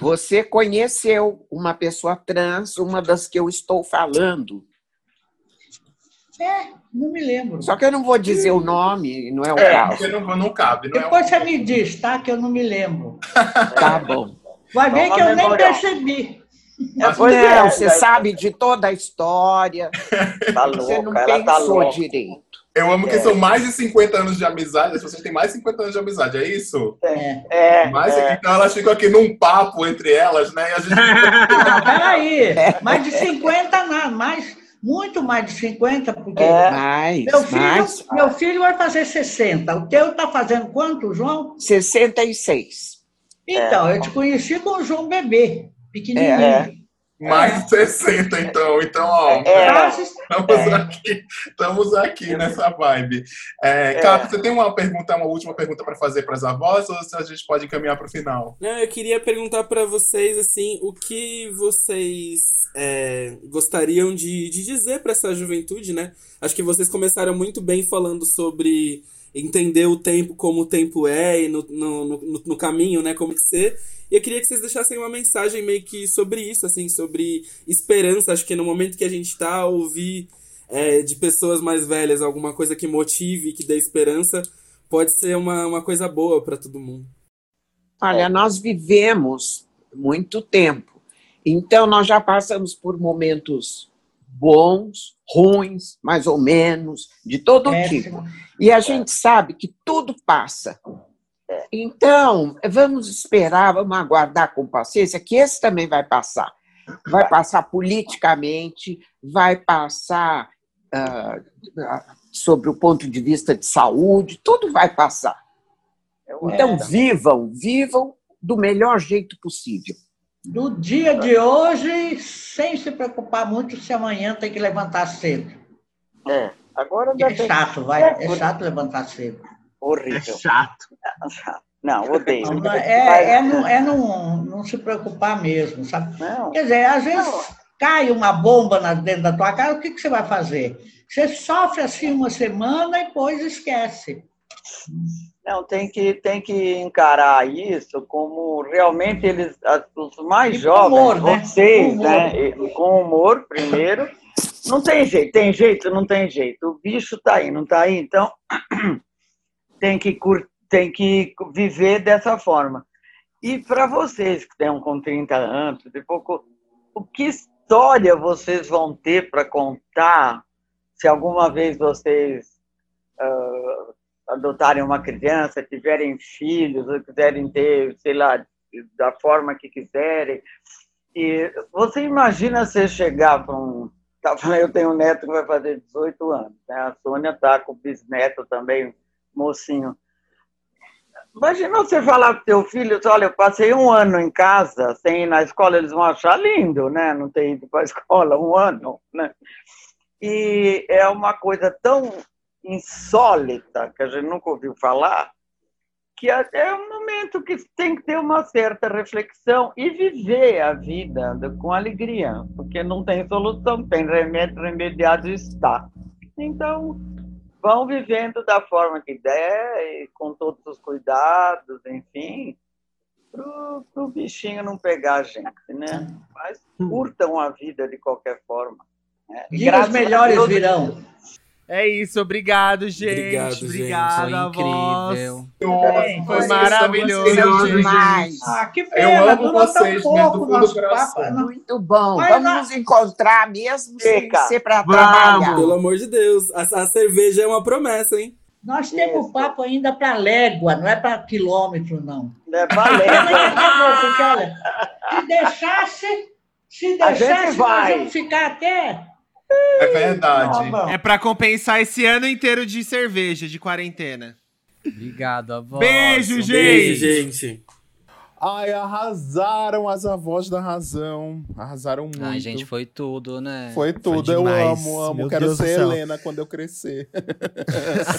Você conheceu uma pessoa trans, uma das que eu estou falando. É, não me lembro. Só que eu não vou dizer o nome, não é o É, caso. porque não, não cabe. Não é um- Depois você me diz, tá? Que eu não me lembro. Tá bom. Vai ver Toma que eu nem memorial. percebi. É, pois é, Não, você daí- sabe de toda a história, Tá você não louca, ela tá louca. direito. Eu amo que É. são mais de 50 anos de amizade. As pessoas têm mais de 50 anos de amizade, é isso? É. É, Mas, é. Então elas ficam aqui num papo entre elas, né? E a gente Não, peraí. É. Mais de 50 nada, mais, muito mais de 50, porque É. Mas, meu, filho, mas, meu filho vai fazer 60. O teu tá fazendo quanto, João? 66. Então, eu te conheci com o João Bebê, pequenininho. É. mais de 60, então. Então, ó, É. Tá, estamos aqui, estamos aqui nessa vibe. É, É. Você tem uma pergunta, uma última pergunta para fazer para as avós, ou a gente pode encaminhar para o final? Não, eu queria perguntar pra vocês, assim, o que vocês é, gostariam de, de dizer pra essa juventude, né? Acho que vocês começaram muito bem falando sobre entender o tempo como o tempo é e no, no, no, no caminho, né? Como que ser. E eu queria que vocês deixassem uma mensagem meio que sobre isso, assim, sobre esperança. Acho que no momento que a gente tá, ouvir é, de pessoas mais velhas alguma coisa que motive, que dê esperança, pode ser uma, uma coisa boa pra todo mundo. Olha, nós vivemos muito tempo, então nós já passamos por momentos bons, ruins, mais ou menos, de todo tipo. Péssimo. E a gente sabe que tudo passa. Então, vamos esperar, vamos aguardar com paciência, que esse também vai passar. Vai passar politicamente, vai passar ah, sobre o ponto de vista de saúde, tudo vai passar. Então, É. vivam, vivam do melhor jeito possível. Do dia de hoje, sem se preocupar muito se amanhã tem que levantar cedo. É. Agora É tem chato, vai. É chato levantar cedo. É horrível. chato. Não, odeio. Não, é é, não, é não, não se preocupar mesmo, sabe? Não, Quer dizer, às vezes cai uma bomba na- dentro da tua casa, o que, que você vai fazer? Você sofre assim uma semana e depois esquece. Não, tem que, tem que encarar isso como realmente eles, os mais E jovens, humor, né? vocês, Com humor. né? Com humor, primeiro. Não tem jeito, tem jeito, não tem jeito. O bicho tá aí, não tá aí, então tem que, cur- tem que viver dessa forma. E para vocês que estão com 30 anos, de pouco, o que história vocês vão ter para contar se alguma vez vocês ah, adotarem uma criança, tiverem filhos, ou quiserem ter, sei lá, da forma que quiserem. E você imagina você chegar para um. Tá eu tenho um neto que vai fazer 18 anos, né? A Sônia está com o bisneto também, mocinho. Imagina você falar para teu filho, olha, eu passei um ano em casa sem ir na escola, eles vão achar lindo, né? Não ter ido para a escola um ano, né? E é uma coisa tão insólita que a gente nunca ouviu falar, que até é um momento que tem que ter uma certa reflexão e viver a vida com alegria, porque não tem solução, tem remédio, remediado está. Então, vão vivendo da forma que der, e com todos os cuidados, enfim, para o bichinho não pegar a gente, né? Mas curtam a vida de qualquer forma. né? E a melhores virão. É isso, obrigado, gente. Obrigado, gente. Obrigado, a incrível. Bem, Foi vocês maravilhoso, gente. demais. Ah, que Eu pena, amo dura tão vocês, né, do pouco nosso do coração. papo. Não- Muito bom. Mas Vamos nos encontrar mesmo sem Fica. ser para trabalhar. Pelo amor de Deus. A, a cerveja é uma promessa, hein? Nós temos Isso. papo ainda para légua, não é para quilômetro, não. né, valendo. Porque, olha, se deixasse, se A gente deixasse, nós vai. vamos ficar até. É verdade. Não, É pra compensar esse ano inteiro de cerveja, de quarentena. Obrigado, avó. Beijo, gente. Beijo, gente. Ai, arrasaram as avós da razão. Arrasaram muito. Ai, gente, foi tudo, né? Foi tudo, eu demais. amo, amo. Meu Quero Deus ser. Helena quando eu crescer.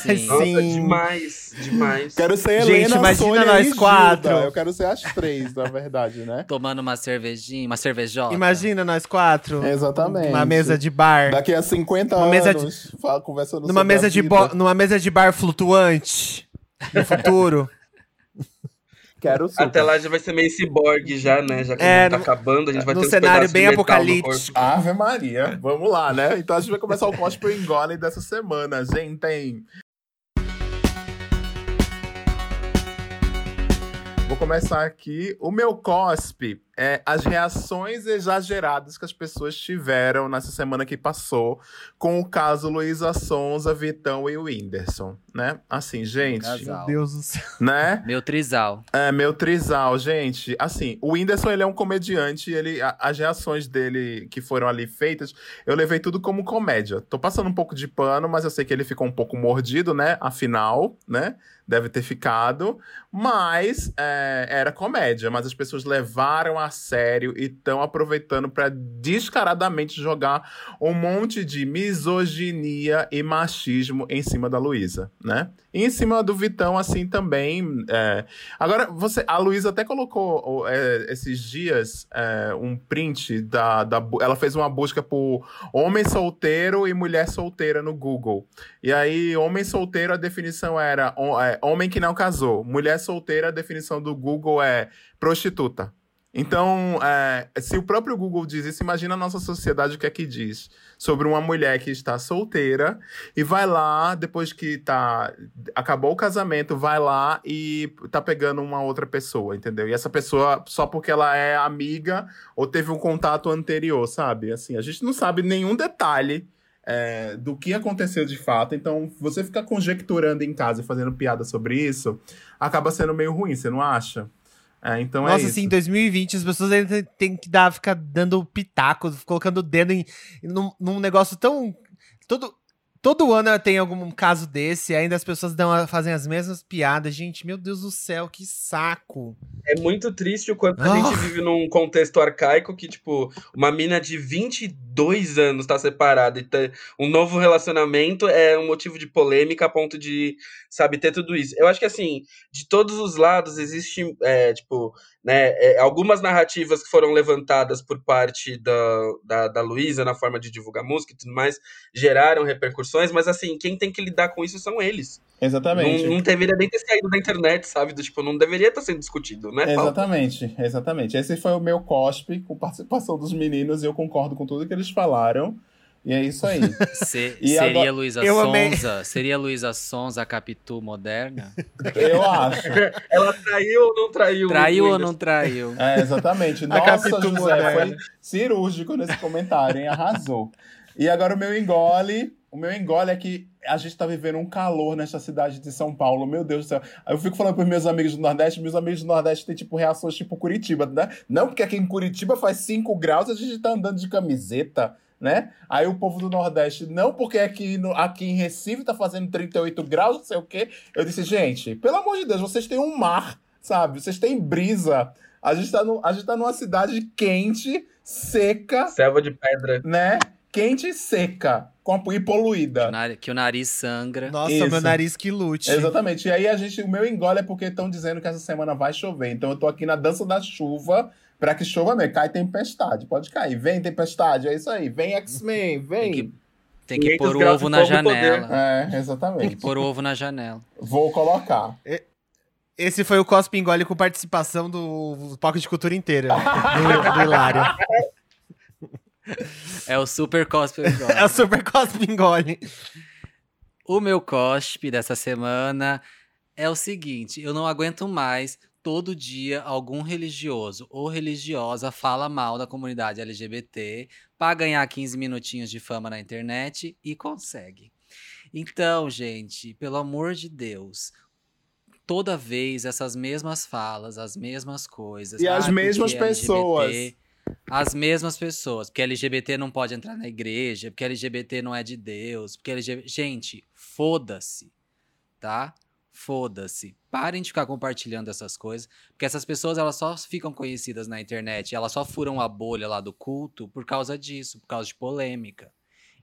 Sim. Nossa, demais, demais. Quero ser Gente, Helena, imagina Sônia nós e Gilda. quatro. Eu quero ser as três, na verdade, né? Tomando uma cervejinha, uma cervejota. Imagina nós quatro. Exatamente. Uma mesa de bar. Daqui a 50 Uma anos, mesa de- fala- conversando Numa sobre a mesa, de bo- numa mesa de bar flutuante. No futuro. Quero super. Até lá já vai ser meio ciborgue já, né? Já que É, tá no- acabando, a gente vai ter uns cenário bem de metal no apocalíptico. corpo. Ave Maria. Vamos lá, né? Então a gente vai começar o cosplay Golem dessa semana, gente. Tem. Vou começar aqui. O meu cospe é as reações exageradas que as pessoas tiveram nessa semana que passou com o caso Luísa Sonza, Vitão e Whindersson, né? Assim, gente, Casal. Meu Deus do céu. né? Meu trisal. É, meu trisal, gente. Assim, o Whindersson, ele é um comediante. Ele, a- as reações dele que foram ali feitas, eu levei tudo como comédia. Tô passando um pouco de pano, mas eu sei que ele ficou um pouco mordido, né? Afinal, né? Deve ter ficado. Mas é, era comédia. Mas as pessoas levaram a sério e estão aproveitando para descaradamente jogar um monte de misoginia e machismo em cima da Luísa, né? E em cima do Vitão, assim, também. é, Agora, você, a Luísa até colocou é, esses dias é, um print da, da. Ela fez uma busca por homem solteiro e mulher solteira no Google. E aí, homem solteiro, a definição era ho- homem que não casou. Mulher solteira, a definição do Google é prostituta. Então, é, se o próprio Google diz isso, imagina a nossa sociedade o que é que diz sobre uma mulher que está solteira e vai lá, depois que tá, acabou o casamento, vai lá e tá pegando uma outra pessoa, entendeu? E essa pessoa, só porque ela é amiga ou teve um contato anterior, sabe? Assim, a gente não sabe nenhum detalhe é, do que aconteceu de fato. Então, você ficar conjecturando em casa e fazendo piada sobre isso, acaba sendo meio ruim, você não acha? É, então é Nossa, isso. assim, em 2020 as pessoas ainda têm que dar, ficar dando pitaco, colocando o dedo em, num, num negócio tão. Todo, todo ano tem algum caso desse, ainda as pessoas dão, fazem as mesmas piadas. Gente, meu Deus do céu, que saco. É muito triste o quanto a Ah. gente vive num contexto arcaico que, tipo, uma mina de 22 anos tá separada e ter um novo relacionamento é um motivo de polêmica a ponto de, sabe, ter tudo isso. Eu acho que, assim, de todos os lados existe, é, tipo, né, é, algumas narrativas que foram levantadas por parte da, da, da Luísa na forma de divulgar música e tudo mais, geraram repercussões discussões, mas assim, quem tem que lidar com isso são eles. Exatamente. Não, não deveria nem ter saído da internet, sabe? Do, tipo, não deveria estar sendo discutido, né? Paulo? Exatamente, exatamente. Esse foi o meu cospe com participação dos meninos e eu concordo com tudo que eles falaram. E é isso aí. Se- E seria agora- Luísa. Sonza? Seria Luísa Sonza a Capitu moderna? Eu acho. Ela traiu ou não traiu? Traiu ou não traiu? É, exatamente. A Nossa, Capitu José, moderna. foi cirúrgico nesse comentário, hein? Arrasou. E agora o meu engole. O meu engole é que a gente tá vivendo um calor nesta cidade de São Paulo. Meu Deus do céu. Aí Eu fico falando pros meus amigos do Nordeste, meus amigos do Nordeste têm, tipo, reações tipo Curitiba, né? Não, porque aqui em Curitiba faz 5 graus, a gente tá andando de camiseta, né? Aí o povo do Nordeste, não, porque aqui, no, aqui em Recife tá fazendo 38 graus, não sei o quê. Eu disse, gente, pelo amor de Deus, vocês têm um mar, sabe? Vocês têm brisa. A gente tá, no, a gente tá numa cidade quente, seca, Selva de pedra. né? Quente e seca, e poluída. Que o nariz sangra. Nossa, Isso. meu nariz que lute. Exatamente. E aí a gente, o meu engole é porque estão dizendo que essa semana vai chover. Então eu tô aqui na dança da chuva pra que chova mesmo. Cai tempestade, pode cair. Vem tempestade, é isso aí. Vem X-Men, Tem vem. que, tem que 500 pôr o ovo na e poder. janela. É, Tem que exatamente. pôr o ovo na janela. Vou colocar. Esse foi o Cospe Engole com participação do Pocket de Cultura inteira. Do, do Hilário. É o super cosplay É o Super Cospe Engole. O meu cospe dessa semana é o seguinte: eu não aguento mais todo dia algum religioso ou religiosa fala mal da comunidade LGBT para ganhar 15 minutinhos de fama na internet e consegue. Então, gente, pelo amor de Deus, toda vez essas mesmas falas, as mesmas coisas. E as "Ai, mesmas porque pessoas." As mesmas pessoas, porque LGBT não pode entrar na igreja, porque LGBT não é de Deus, porque LGBT. Gente, foda-se, tá? Foda-se. Parem de ficar compartilhando essas coisas, porque essas pessoas elas só ficam conhecidas na internet, elas só furam a bolha lá do culto por causa disso, por causa de polêmica.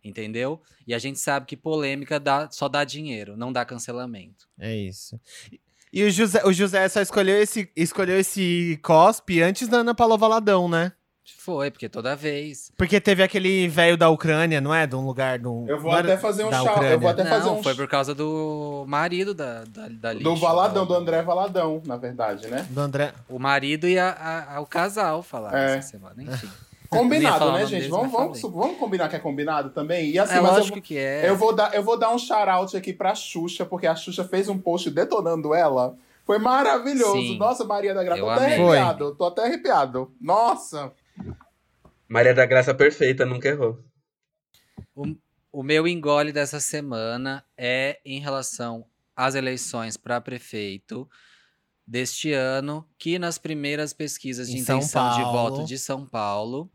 Entendeu? E a gente sabe que polêmica dá, só dá dinheiro, não dá cancelamento. É isso. E o José, o José só escolheu esse, escolheu esse cospe antes da Ana Paula Valadão, né? Foi, porque toda vez. Porque teve aquele velho da Ucrânia, não é? De um lugar. Do, Eu vou até fazer um chá. Eu vou até não, fazer um foi por causa do marido da, da, da Do Valadão, da- do André Valadão, na verdade, né? Do André. O marido e a, a- a- o casal falaram É. essa semana, enfim. Combinado, né, gente? deles, Vamos, vamos, vamos combinar que é combinado também? E assim, é mas eu, que é. eu vou dar, eu vou dar um shout-out aqui pra Xuxa, porque a Xuxa fez um post detonando ela. Foi maravilhoso. Sim. Nossa, Maria da Graça. Eu Tô até amei. arrepiado. Tô até arrepiado. Nossa. Maria da Graça perfeita, nunca errou. O meu engole dessa semana é em relação às eleições para prefeito deste ano, que nas primeiras pesquisas de Em intenção de voto de São Paulo,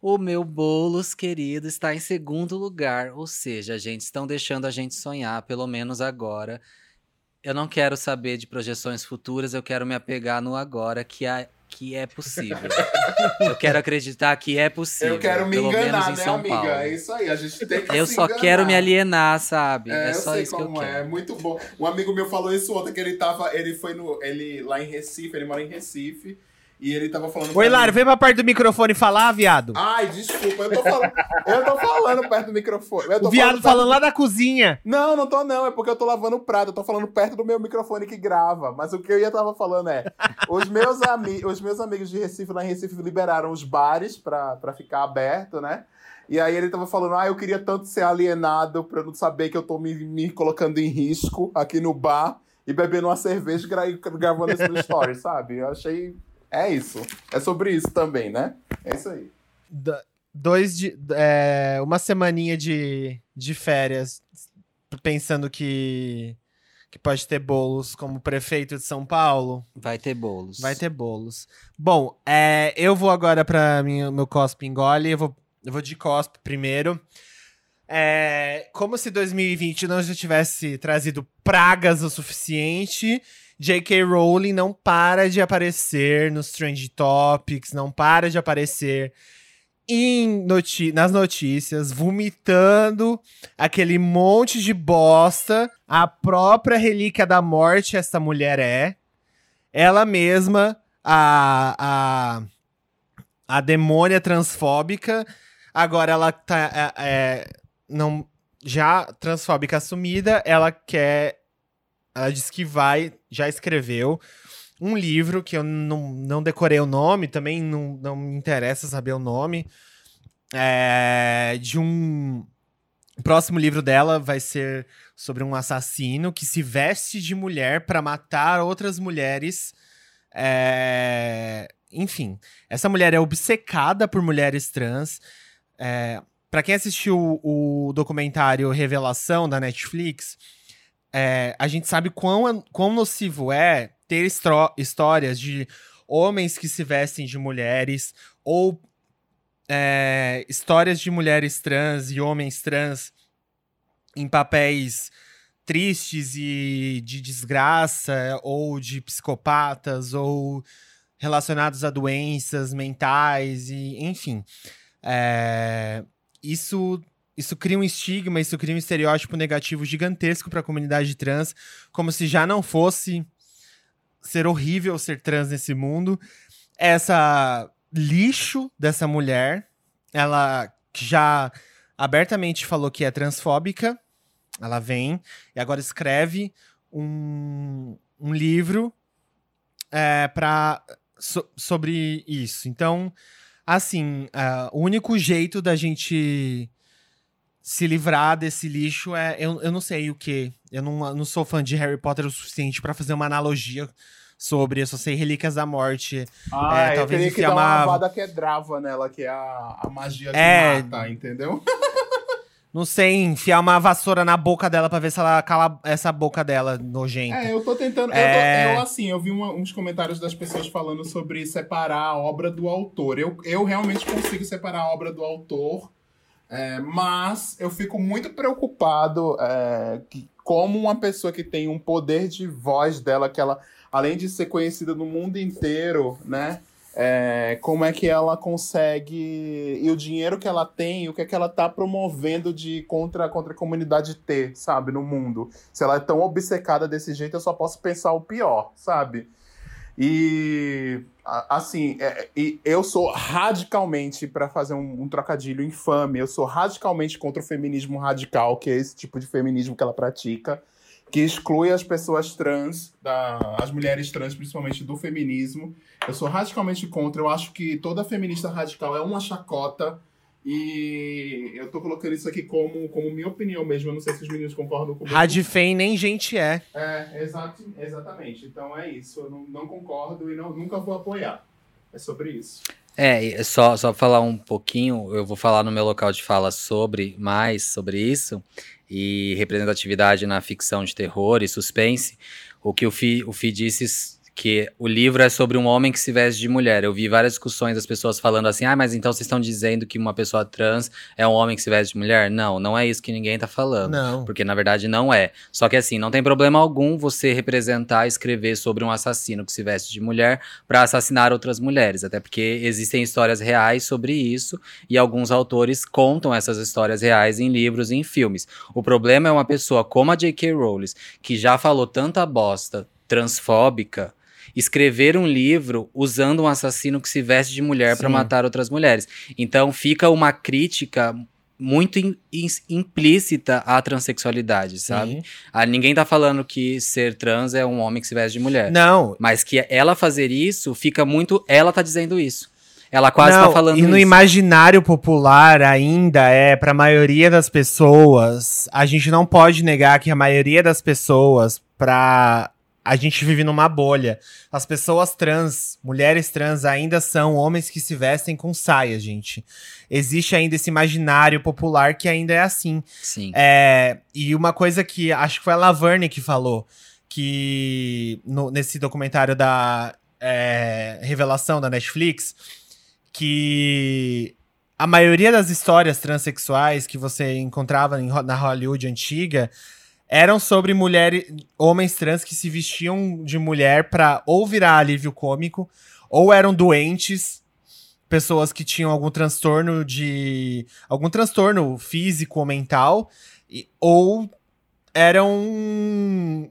o meu Boulos querido está em segundo lugar. Ou seja, gente, estão deixando a gente sonhar, pelo menos agora. Eu não quero saber de projeções futuras, eu quero me apegar no agora, que é, que é possível. eu quero acreditar que é possível. eu quero me pelo menos enganar, em né, São amiga? Paulo. É isso aí. A gente tem que Eu só enganar. quero me alienar, sabe? É, É, só isso que eu como quero. é. Muito bom. Um amigo meu falou isso ontem, que ele tava. Ele foi no. Ele lá em Recife, ele mora em Recife. E ele tava falando. Hilário, mim- vem pra perto do microfone falar, viado. Ai, desculpa, eu tô falando. eu tô falando perto do microfone. O viado perto- falando lá da cozinha. Não, não tô não, é porque eu tô lavando o prato, eu tô falando perto do meu microfone que grava. Mas o que eu ia tava falando é, os meus, ami os meus amigos de Recife, lá em Recife, liberaram os bares pra, pra ficar aberto, né? E aí ele tava falando, ah, eu queria tanto ser alienado pra não saber que eu tô me, me colocando em risco aqui no bar e bebendo uma cerveja e gra gravando isso no story, sabe? Eu achei... É isso. É sobre isso também, né? É isso aí. D- dois de. é, uma semaninha de, de férias, pensando que. Que pode ter bolos como prefeito de São Paulo. Vai ter bolos. Vai ter bolos. Bom, é, eu vou agora para meu cospe engole. Eu vou, eu vou de cospe primeiro. É, como se 2020 não já tivesse trazido pragas o suficiente, J.K. Rowling não para de aparecer nos Trend Topics, não para de aparecer em noti- nas notícias, vomitando aquele monte de bosta. A própria relíquia da morte, essa mulher é. Ela mesma, a, a, a demônia transfóbica. Agora ela tá. é, é, não já transfóbica assumida, ela quer. Ela diz que vai, já escreveu um livro que eu não, não decorei o nome, também não, não me interessa saber o nome. É, de um. O próximo livro dela vai ser sobre um assassino que se veste de mulher para matar outras mulheres. É, enfim, essa mulher é obcecada por mulheres trans. É, para quem assistiu o documentário Revelação da Netflix, é, a gente sabe quão, quão nocivo é ter histórias de homens que se vestem de mulheres ou é, histórias de mulheres trans e homens trans em papéis tristes e de desgraça ou de psicopatas ou relacionados a doenças mentais e enfim. É, isso isso cria um estigma isso cria um estereótipo negativo gigantesco para a comunidade trans como se já não fosse ser horrível ser trans nesse mundo. Essa lixo dessa mulher, ela já abertamente falou que é transfóbica. Ela vem e agora escreve um, um livro é, pra, so, sobre isso. Então, assim, uh, o único jeito da gente se livrar desse lixo é. Eu, eu não sei o que. Eu não, não sou fã de Harry Potter o suficiente para fazer uma analogia sobre. Eu só sei Relíquias da Morte. Ah, é, eu talvez teria que dar uma lavada que é drava nela, que é a, a magia é... que mata, entendeu? Não sei, enfiar uma vassoura na boca dela pra ver se ela cala essa boca dela nojenta. É, eu tô tentando. É... Eu, tô, eu, assim, eu vi uma, uns comentários das pessoas falando sobre separar a obra do autor. Eu, eu realmente consigo separar a obra do autor é, mas eu fico muito preocupado é, que, como uma pessoa que tem um poder de voz dela, que ela, além de ser conhecida no mundo inteiro, né? É, como é que ela consegue. E o dinheiro que ela tem, o que é que ela tá promovendo de contra, contra a comunidade T, sabe, no mundo. Se ela é tão obcecada desse jeito, eu só posso pensar o pior, sabe? E assim, é, eu sou radicalmente, para fazer um, um, trocadilho infame, eu sou radicalmente contra o feminismo radical, que é esse tipo de feminismo que ela pratica, que exclui as pessoas trans, da, as mulheres trans, principalmente do feminismo. Eu sou radicalmente contra, eu acho que toda feminista radical é uma chacota e eu tô colocando isso aqui como, como minha opinião mesmo. Eu não sei se os meninos concordam comigo. Radfem nem gente é. É, exato, exatamente. Então é isso. Eu não, não concordo e não, nunca vou apoiar. É sobre isso. É, só, só falar um pouquinho, eu vou falar no meu local de fala sobre mais sobre isso e representatividade na ficção de terror e suspense. O que o Fi, o Fi disse que o livro é sobre um homem que se veste de mulher. Eu vi várias discussões das pessoas falando assim: ah, mas então vocês estão dizendo que uma pessoa trans é um homem que se veste de mulher? Não, não é isso que ninguém tá falando. Não. Porque na verdade não é. Só que assim, não tem problema algum você representar, escrever sobre um assassino que se veste de mulher para assassinar outras mulheres. Até porque existem histórias reais sobre isso e alguns autores contam essas histórias reais em livros e em filmes. O problema é uma pessoa como a J.K. Rowling, que já falou tanta bosta transfóbica escrever um livro usando um assassino que se veste de mulher para matar outras mulheres. Então fica uma crítica muito in, in, implícita à transexualidade, sabe? Ah, ninguém tá falando que ser trans é um homem que se veste de mulher. Não. Mas que ela fazer isso fica muito. Ela tá dizendo isso. Ela quase tá Não, tá falando e no isso. imaginário popular ainda é para a maioria das pessoas, a gente não pode negar que a maioria das pessoas para a gente vive numa bolha. As pessoas trans, mulheres trans, ainda são homens que se vestem com saia, gente. Existe ainda esse imaginário popular que ainda é assim. Sim. É, e uma coisa que acho que foi a Laverne que falou, que no, nesse documentário da é, Revelação da Netflix, que a maioria das histórias transexuais que você encontrava em, na Hollywood antiga eram sobre mulheres, homens trans que se vestiam de mulher para ou virar alívio cômico, ou eram doentes, pessoas que tinham algum transtorno de algum transtorno físico ou mental, e, ou eram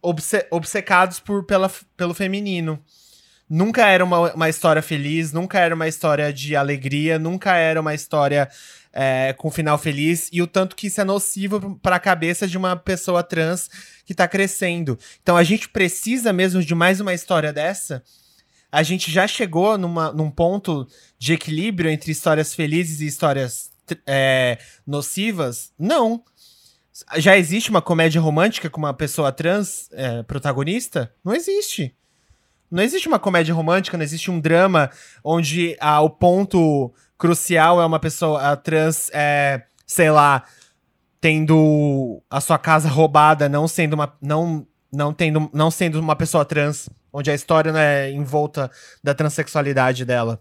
obce, obcecados por, pela, pelo feminino. nunca era uma, uma história feliz, nunca era uma história de alegria, nunca era uma história é, com final feliz, e o tanto que isso é nocivo para a cabeça de uma pessoa trans que tá crescendo. Então a gente precisa mesmo de mais uma história dessa. A gente já chegou numa, num ponto de equilíbrio entre histórias felizes e histórias é, nocivas? Não. Já existe uma comédia romântica com uma pessoa trans é, protagonista? Não existe. Não existe uma comédia romântica, não existe um drama onde ah, o ponto crucial é uma pessoa trans, é, sei lá, tendo a sua casa roubada, não sendo uma. Não, não, tendo, não sendo uma pessoa trans, onde a história não é em volta da transexualidade dela.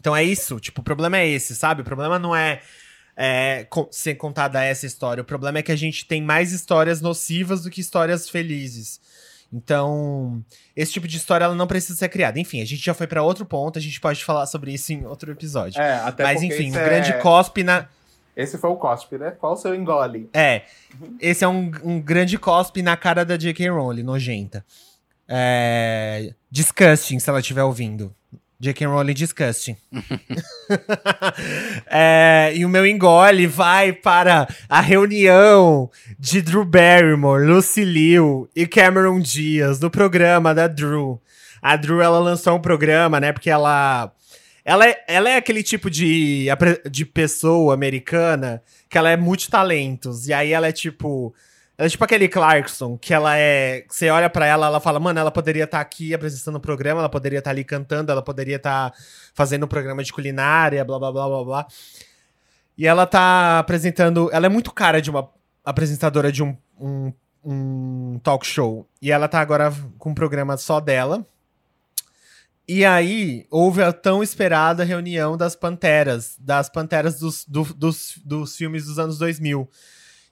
Então é isso, tipo, o problema é esse, sabe? O problema não é, é ser contada essa história. O problema é que a gente tem mais histórias nocivas do que histórias felizes. Então, esse tipo de história ela não precisa ser criada. Enfim, a gente já foi para outro ponto, a gente pode falar sobre isso em outro episódio. É, até Mas enfim, um é... grande cospe na. Esse foi o cospe, né? Qual o seu engole? É. Esse é um, um grande cospe na cara da J.K. Rowling, nojenta. É... Disgusting, se ela estiver ouvindo. J.K. Rowling Disgusting. é, e o meu engole vai para a reunião de Drew Barrymore, Lucy Liu e Cameron Diaz no programa da Drew. A Drew, ela lançou um programa, né, porque ela... Ela é, ela é aquele tipo de, de pessoa americana que ela é multitalentos. E aí ela é tipo ela é tipo aquele Clarkson, que ela é. Você olha para ela, ela fala, mano, ela poderia estar tá aqui apresentando o programa, ela poderia estar tá ali cantando, ela poderia estar tá fazendo um programa de culinária, blá blá blá blá blá. E ela tá apresentando. Ela é muito cara de uma apresentadora de um, um, um talk show. E ela tá agora com um programa só dela. E aí, houve a tão esperada reunião das Panteras, das Panteras dos, do, dos, dos filmes dos anos 2000.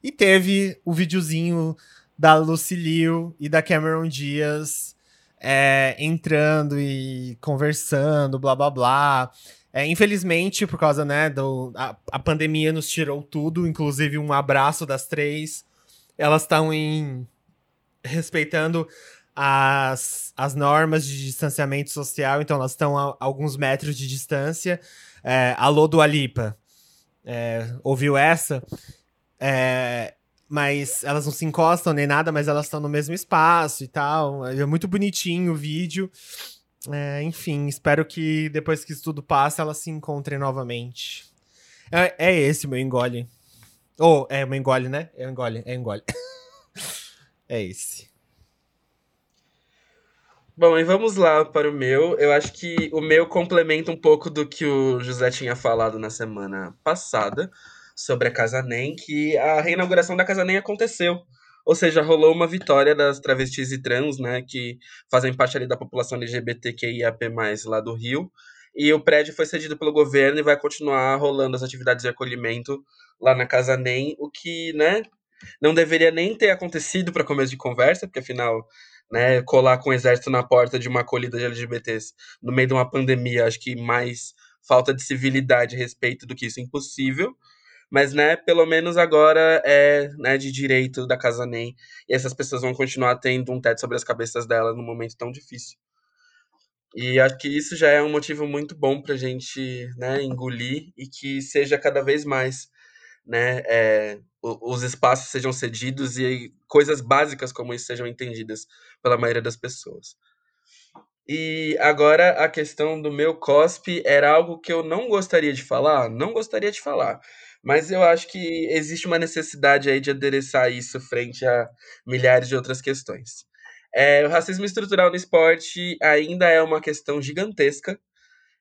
E teve o videozinho da Lucy Liu e da Cameron Diaz é, entrando e conversando, blá blá blá. É, infelizmente, por causa, né, do, a, a pandemia nos tirou tudo, inclusive um abraço das três. Elas estão em. respeitando as, as normas de distanciamento social, então elas estão a, a alguns metros de distância. É, alô do Alipa. É, ouviu essa? É, mas elas não se encostam nem nada, mas elas estão no mesmo espaço e tal. É muito bonitinho o vídeo. É, enfim, espero que depois que isso tudo passe, elas se encontrem novamente. É, é esse meu engole. Ou, oh, é meu engole, né? É engole, é engole. é esse. Bom, e vamos lá para o meu. Eu acho que o meu complementa um pouco do que o José tinha falado na semana passada sobre a Casa Nem, que a reinauguração da Casa Nem aconteceu. Ou seja, rolou uma vitória das travestis e trans, né, que fazem parte ali da população LGBTQIAP+, lá do Rio. E o prédio foi cedido pelo governo e vai continuar rolando as atividades de acolhimento lá na Casa Nem, o que, né, não deveria nem ter acontecido para começo de conversa, porque afinal, né, colar com o exército na porta de uma acolhida de LGBTs no meio de uma pandemia, acho que mais falta de civilidade e respeito do que isso é impossível. Mas, né, pelo menos agora é né, de direito da Casa Nem. E essas pessoas vão continuar tendo um teto sobre as cabeças delas num momento tão difícil. E acho que isso já é um motivo muito bom para a gente né, engolir e que seja cada vez mais, né, é, os espaços sejam cedidos e coisas básicas como isso sejam entendidas pela maioria das pessoas. E agora a questão do meu cospe era algo que eu não gostaria de falar, não gostaria de falar. Mas eu acho que existe uma necessidade aí de adereçar isso frente a milhares de outras questões. É, o racismo estrutural no esporte ainda é uma questão gigantesca.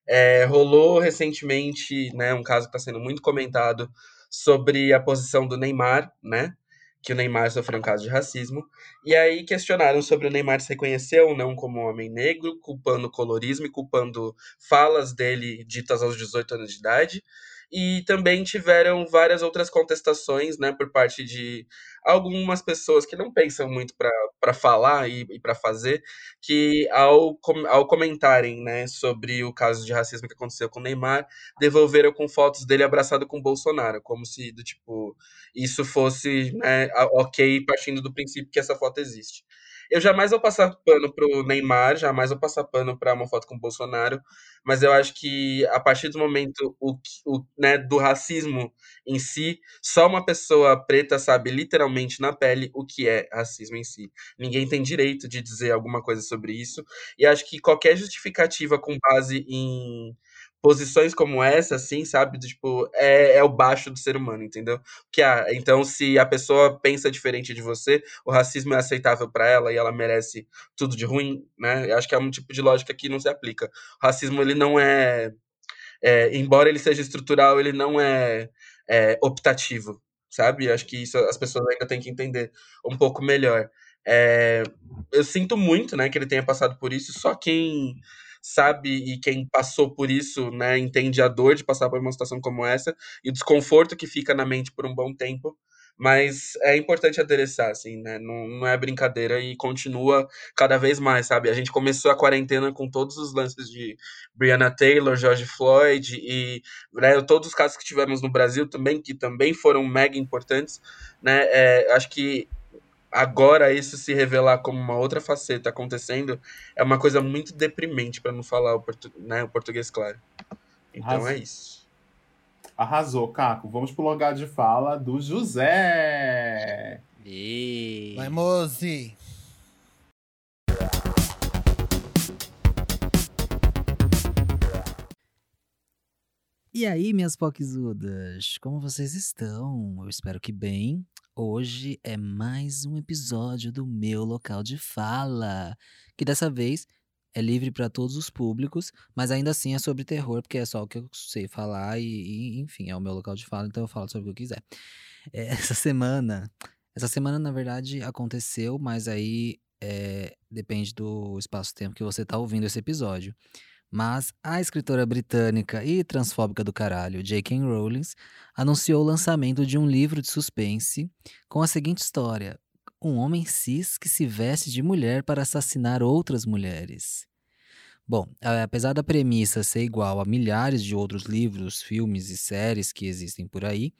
É, rolou recentemente né, um caso que está sendo muito comentado sobre a posição do Neymar, né? Que o Neymar sofreu um caso de racismo. E aí questionaram sobre o Neymar se reconhecer ou não como homem negro, culpando o colorismo e culpando falas dele ditas aos 18 anos de idade e também tiveram várias outras contestações, né, por parte de algumas pessoas que não pensam muito para falar e, e para fazer, que ao, ao comentarem, né, sobre o caso de racismo que aconteceu com o Neymar, devolveram com fotos dele abraçado com o Bolsonaro, como se, do tipo, isso fosse, né, ok, partindo do princípio que essa foto existe. Eu jamais vou passar pano pro Neymar, jamais vou passar pano pra uma foto com o Bolsonaro, mas eu acho que a partir do momento o, o, né, do racismo em si, só uma pessoa preta sabe literalmente na pele o que é racismo em si. Ninguém tem direito de dizer alguma coisa sobre isso, e acho que qualquer justificativa com base em posições como essa, assim, sabe? Tipo, é, é o baixo do ser humano, entendeu? Que ah, então, se a pessoa pensa diferente de você, o racismo é aceitável para ela e ela merece tudo de ruim, né? Eu acho que é um tipo de lógica que não se aplica. O racismo, ele não é. é embora ele seja estrutural, ele não é, é optativo, sabe? Eu acho que isso as pessoas ainda têm que entender um pouco melhor. É, eu sinto muito, né, que ele tenha passado por isso. Só quem sabe e quem passou por isso, né, entende a dor de passar por uma situação como essa e o desconforto que fica na mente por um bom tempo. Mas é importante adereçar, assim, né? Não, não é brincadeira e continua cada vez mais, sabe? A gente começou a quarentena com todos os lances de Breonna Taylor, George Floyd e né, todos os casos que tivemos no Brasil também, que também foram mega importantes, né? É, acho que agora isso se revelar como uma outra faceta acontecendo é uma coisa muito deprimente, para não falar o, portu né, o, português claro. Então Arrasou. é isso. Arrasou, Caco. Vamos pro lugar de fala do José. E... Vai, Mozi. E aí, minhas poquisudas, como vocês estão? Eu espero que bem. Hoje é mais um episódio do meu local de fala, que dessa vez é livre para todos os públicos, mas ainda assim é sobre terror, porque é só o que eu sei falar e, e enfim, é o meu local de fala, então eu falo sobre o que eu quiser. É, essa semana, essa semana na verdade aconteceu, mas aí é, depende do espaço-tempo que você está ouvindo esse episódio. Mas a escritora britânica e transfóbica do caralho, J.K. Rowling, anunciou o lançamento de um livro de suspense com a seguinte história: Um homem cis que se veste de mulher para assassinar outras mulheres. Bom, apesar da premissa ser igual a milhares de outros livros, filmes e séries que existem por aí,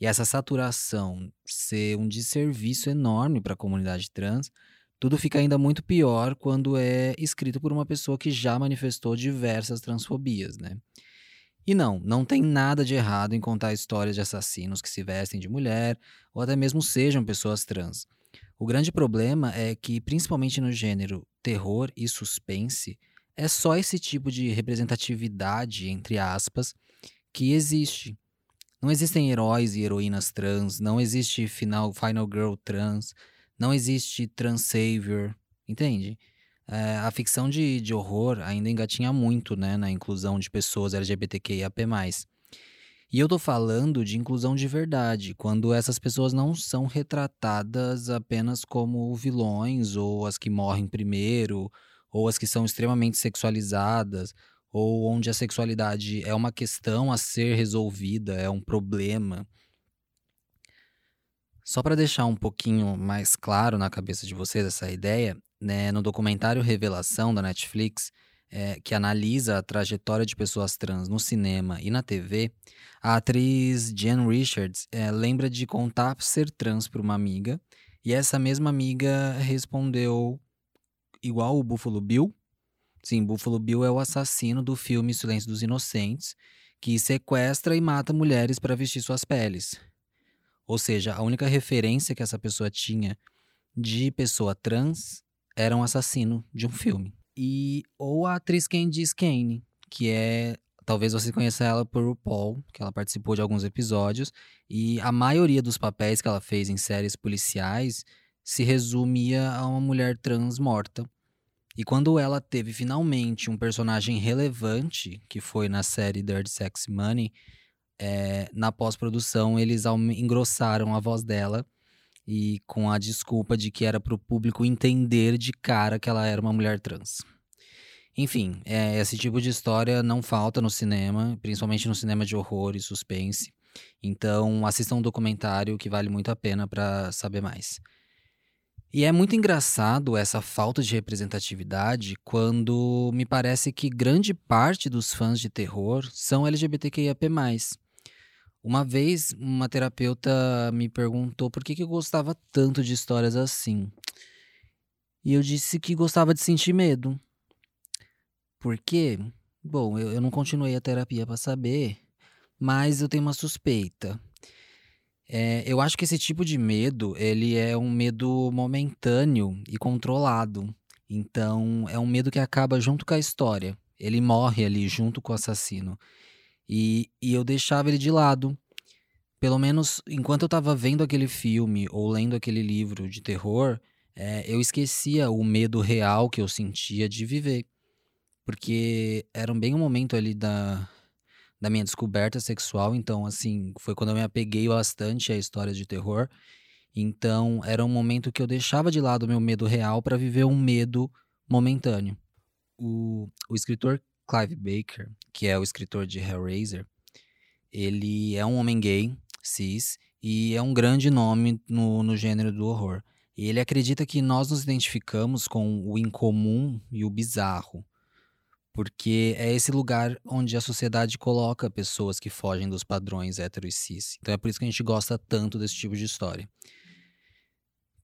e essa saturação ser um desserviço enorme para a comunidade trans, tudo fica ainda muito pior quando é escrito por uma pessoa que já manifestou diversas transfobias, né? E não, não tem nada de errado em contar histórias de assassinos que se vestem de mulher ou até mesmo sejam pessoas trans. O grande problema é que, principalmente no gênero terror e suspense, é só esse tipo de representatividade, entre aspas, que existe. Não existem heróis e heroínas trans, não existe final, final girl trans, não existe trans savior, entende? É, a ficção de, de horror ainda engatinha muito né, na inclusão de pessoas LGBTQIAP+. E eu tô falando de inclusão de verdade, quando essas pessoas não são retratadas apenas como vilões, ou as que morrem primeiro, ou as que são extremamente sexualizadas, ou onde a sexualidade é uma questão a ser resolvida, é um problema. Só para deixar um pouquinho mais claro na cabeça de vocês essa ideia, né, no documentário Revelação da Netflix, é, que analisa a trajetória de pessoas trans no cinema e na TV, a atriz Jen Richards é, lembra de contar ser trans para uma amiga, e essa mesma amiga respondeu igual o Buffalo Bill. Sim, Buffalo Bill é o assassino do filme Silêncio dos Inocentes, que sequestra e mata mulheres para vestir suas peles. Ou seja, a única referência que essa pessoa tinha de pessoa trans era um assassino de um filme. E ou a atriz Candice Kane, que é talvez você conheça ela por RuPaul, que ela participou de alguns episódios, e a maioria dos papéis que ela fez em séries policiais se resumia a uma mulher trans morta. E quando ela teve finalmente um personagem relevante, que foi na série Dirty Sex Money, é, na pós-produção eles engrossaram a voz dela e com a desculpa de que era para o público entender de cara que ela era uma mulher trans. Enfim, é, esse tipo de história não falta no cinema, principalmente no cinema de horror e suspense. Então, assistam um documentário que vale muito a pena para saber mais. E é muito engraçado essa falta de representatividade quando me parece que grande parte dos fãs de terror são LGBTQIAP+. Uma vez, uma terapeuta me perguntou por que, que eu gostava tanto de histórias assim. E eu disse que gostava de sentir medo. Por quê? Bom, eu, eu não continuei a terapia para saber, mas eu tenho uma suspeita. É, eu acho que esse tipo de medo, ele é um medo momentâneo e controlado. Então, é um medo que acaba junto com a história. Ele morre ali junto com o assassino. E, e eu deixava ele de lado. Pelo menos enquanto eu estava vendo aquele filme ou lendo aquele livro de terror, é, eu esquecia o medo real que eu sentia de viver. Porque era bem um momento ali da, da minha descoberta sexual, então, assim, foi quando eu me apeguei bastante à história de terror. Então, era um momento que eu deixava de lado o meu medo real para viver um medo momentâneo. O, o escritor Clive Baker, que é o escritor de Hellraiser, ele é um homem gay, cis, e é um grande nome no, no gênero do horror. E ele acredita que nós nos identificamos com o incomum e o bizarro porque é esse lugar onde a sociedade coloca pessoas que fogem dos padrões hétero e cis. Então é por isso que a gente gosta tanto desse tipo de história.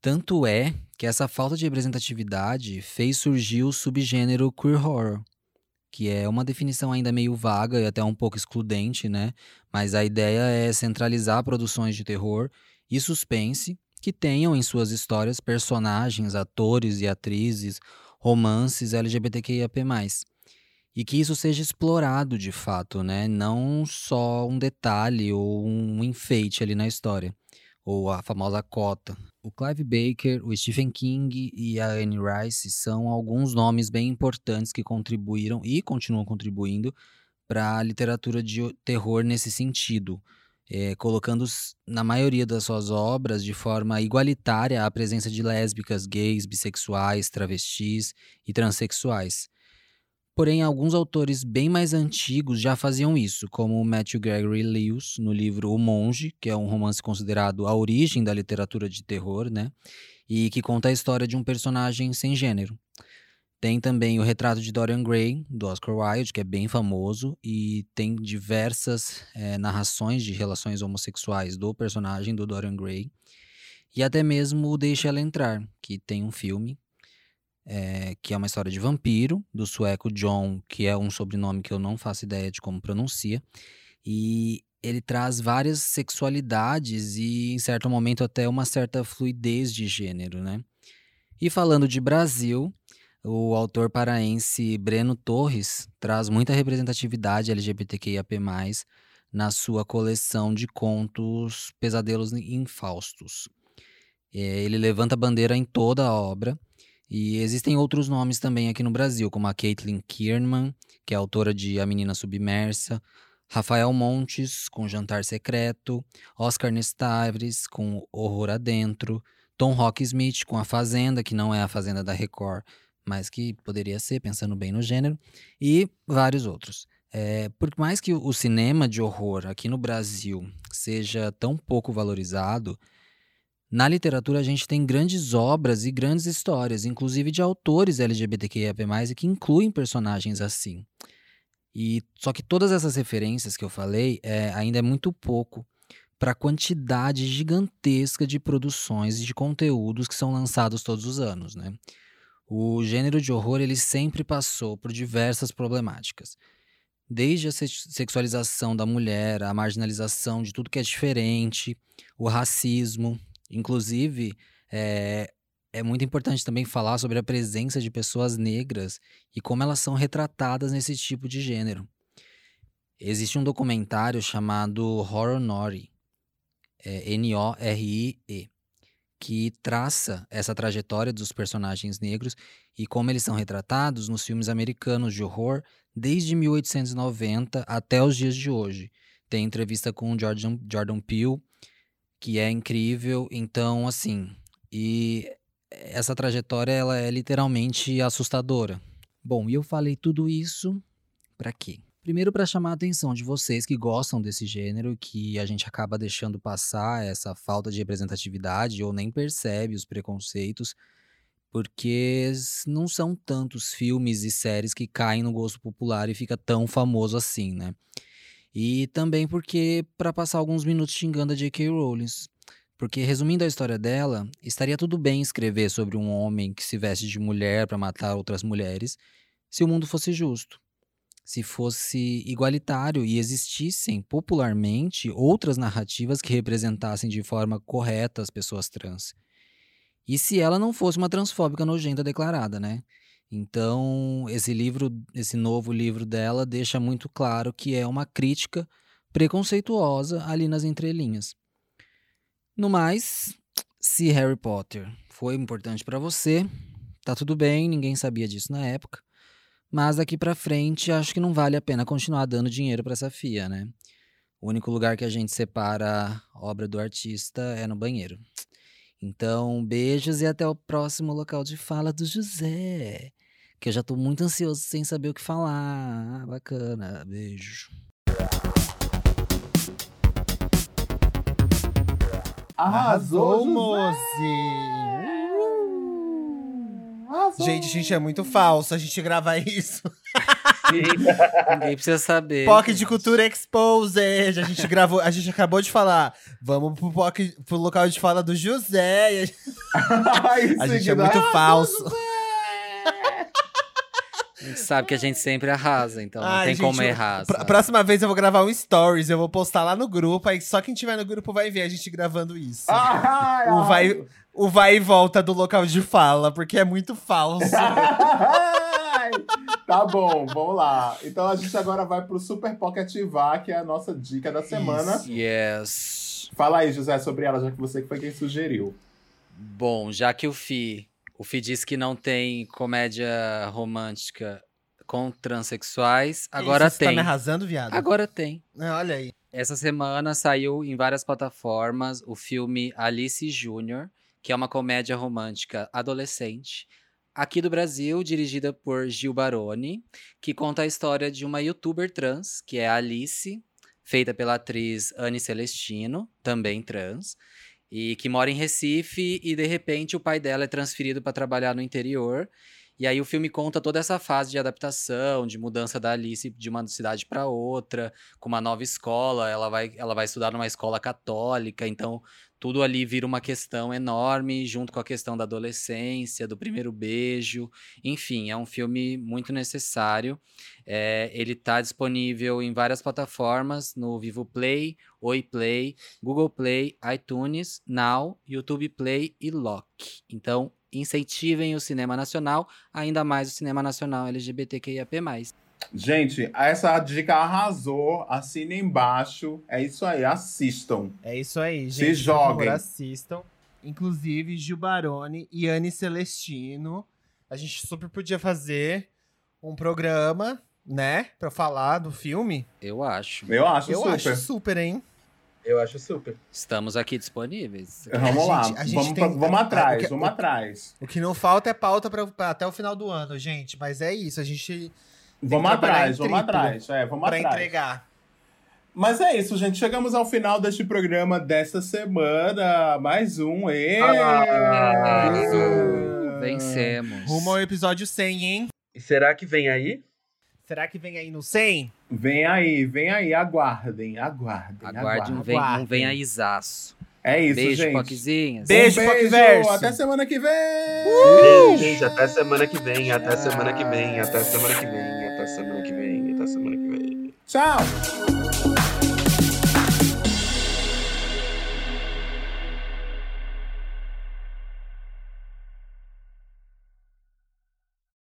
Tanto é que essa falta de representatividade fez surgir o subgênero queer horror, que é uma definição ainda meio vaga e até um pouco excludente, né? Mas a ideia é centralizar produções de terror e suspense que tenham em suas histórias personagens, atores e atrizes, romances LGBTQIAP+. E que isso seja explorado de fato, né? Não só um detalhe ou um enfeite ali na história. Ou a famosa cota. O Clive Baker, o Stephen King e a Anne Rice são alguns nomes bem importantes que contribuíram e continuam contribuindo para a literatura de terror nesse sentido, é, colocando na maioria das suas obras de forma igualitária a presença de lésbicas, gays, bissexuais, travestis e transexuais. Porém, alguns autores bem mais antigos já faziam isso, como Matthew Gregory Lewis, no livro O Monge, que é um romance considerado a origem da literatura de terror, né? E que conta a história de um personagem sem gênero. Tem também o retrato de Dorian Gray, do Oscar Wilde, que é bem famoso, e tem diversas é, narrações de relações homossexuais do personagem do Dorian Gray. E até mesmo o Deixa Ela Entrar, que tem um filme é, que é uma história de vampiro, do sueco John, que é um sobrenome que eu não faço ideia de como pronuncia. E ele traz várias sexualidades e, em certo momento, até uma certa fluidez de gênero, né? E falando de Brasil, o autor paraense Breno Torres traz muita representatividade LGBTQIAP+, na sua coleção de contos Pesadelos Infaustos. É, ele levanta bandeira em toda a obra, e existem outros nomes também aqui no Brasil, como a Caitlin Kierman, que é autora de A Menina Submersa, Rafael Montes, com Jantar Secreto, Oscar Nestares, com Horror Adentro, Tom Rock Smith, com A Fazenda, que não é a Fazenda da Record, mas que poderia ser, pensando bem no gênero, e vários outros. É, por mais que o cinema de horror aqui no Brasil seja tão pouco valorizado, na literatura, a gente tem grandes obras e grandes histórias, inclusive de autores LGBTQIA+, e que incluem personagens assim. E só que todas essas referências que eu falei é, ainda é muito pouco para a quantidade gigantesca de produções e de conteúdos que são lançados todos os anos, né? O gênero de horror ele sempre passou por diversas problemáticas. Desde a sexualização da mulher, a marginalização de tudo que é diferente, o racismo, Inclusive, é, é muito importante também falar sobre a presença de pessoas negras e como elas são retratadas nesse tipo de gênero. Existe um documentário chamado Horror Nori, é, N-O-R-I-E, que traça essa trajetória dos personagens negros e como eles são retratados nos filmes americanos de horror desde 1890 até os dias de hoje. Tem entrevista com Jordan, Jordan Peele, que é incrível. Então, assim, e essa trajetória ela é literalmente assustadora. Bom, e eu falei tudo isso para quê? Primeiro para chamar a atenção de vocês que gostam desse gênero, que a gente acaba deixando passar essa falta de representatividade ou nem percebe os preconceitos, porque não são tantos filmes e séries que caem no gosto popular e fica tão famoso assim, né? E também porque para passar alguns minutos xingando a J.K. Rowling. Porque, resumindo a história dela, estaria tudo bem escrever sobre um homem que se veste de mulher para matar outras mulheres se o mundo fosse justo. Se fosse igualitário e existissem popularmente outras narrativas que representassem de forma correta as pessoas trans. E se ela não fosse uma transfóbica nojenta declarada, né? Então, esse livro, esse novo livro dela deixa muito claro que é uma crítica preconceituosa ali nas entrelinhas. No mais, se Harry Potter foi importante para você, tá tudo bem, ninguém sabia disso na época. Mas daqui para frente, acho que não vale a pena continuar dando dinheiro para essa FIA, né? O único lugar que a gente separa a obra do artista é no banheiro. Então, beijos e até o próximo local de fala do José. Que eu já tô muito ansioso sem saber o que falar. Ah, bacana, beijo. Arrasou! Arrasou. Gente, a gente é muito falso a gente gravar isso. Ninguém precisa saber. POC de Cultura Exposed. A gente gravou, a gente acabou de falar. Vamos pro, POC, pro local de fala do José. A gente, Ai, a gente é muito arrasou, falso. A gente sabe que a gente sempre arrasa, então não Ai, tem gente, como eu- errar. Pra, sabe? próxima vez eu vou gravar um stories, eu vou postar lá no grupo, aí só quem tiver no grupo vai ver a gente gravando isso. Ai, o, vai, o vai e volta do local de fala, porque é muito falso. Tá bom, vamos lá. Então a gente agora vai pro Super Pocket Vá, que é a nossa dica da semana. Yes. Fala aí, José, sobre ela, já que você que foi quem sugeriu. Bom, já que o Fi, o Fi disse que não tem comédia romântica com transexuais, agora Isso, você tem. Tá me arrasando, viado? Agora tem. Olha aí. Essa semana saiu em várias plataformas o filme Alice Júnior, que é uma comédia romântica adolescente, aqui do Brasil, dirigida por Gil Baroni, que conta a história de uma youtuber trans, que é a Alice, feita pela atriz Anne Celestino, também trans, e que mora em Recife e de repente o pai dela é transferido para trabalhar no interior. E aí o filme conta toda essa fase de adaptação, de mudança da Alice de uma cidade para outra, com uma nova escola, ela vai, ela vai estudar numa escola católica, então tudo ali vira uma questão enorme, junto com a questão da adolescência, do primeiro beijo. Enfim, é um filme muito necessário. É, ele está disponível em várias plataformas, no Vivo Play, Oi Play, Google Play, iTunes, Now, YouTube Play e Lock. Então, incentivem o cinema nacional, ainda mais o cinema nacional LGBTQIAP+. Gente, essa dica arrasou. Assina embaixo. É isso aí, assistam. É isso aí, Se gente. Favor, joguem. assistam. Inclusive, Gil Baroni e Anne Celestino. A gente super podia fazer um programa, né? Pra falar do filme. Eu acho. Eu acho Eu super. acho super, hein? Eu acho super. Estamos aqui disponíveis. Vamos A lá, gente- a gente vamos, tem- pra- vamos atrás, o que- vamos o- atrás. O que não falta é pauta pra, pra até o final do ano, gente. Mas é isso, a gente Vamos atrás, vamos triplo atrás. É, vamos pra atrás. entregar. Mas é isso, gente. Chegamos ao final deste programa desta semana. Mais um. E... Ah, Vencemos. Rumo ao episódio 100, hein? E será que vem aí? Será que vem aí no 100? Vem aí, vem aí. Aguardem, aguardem. Aguarde um aguardem. vem, um Aguardem. vem aí zaço. É isso, Beijo, gente. Poquezinhas. Beijo, um Pocverso. Até semana que vem. Beijo, gente. Até semana que vem. Até semana que vem. Até semana que vem. Semana que vem. Até semana que vem. Tchau.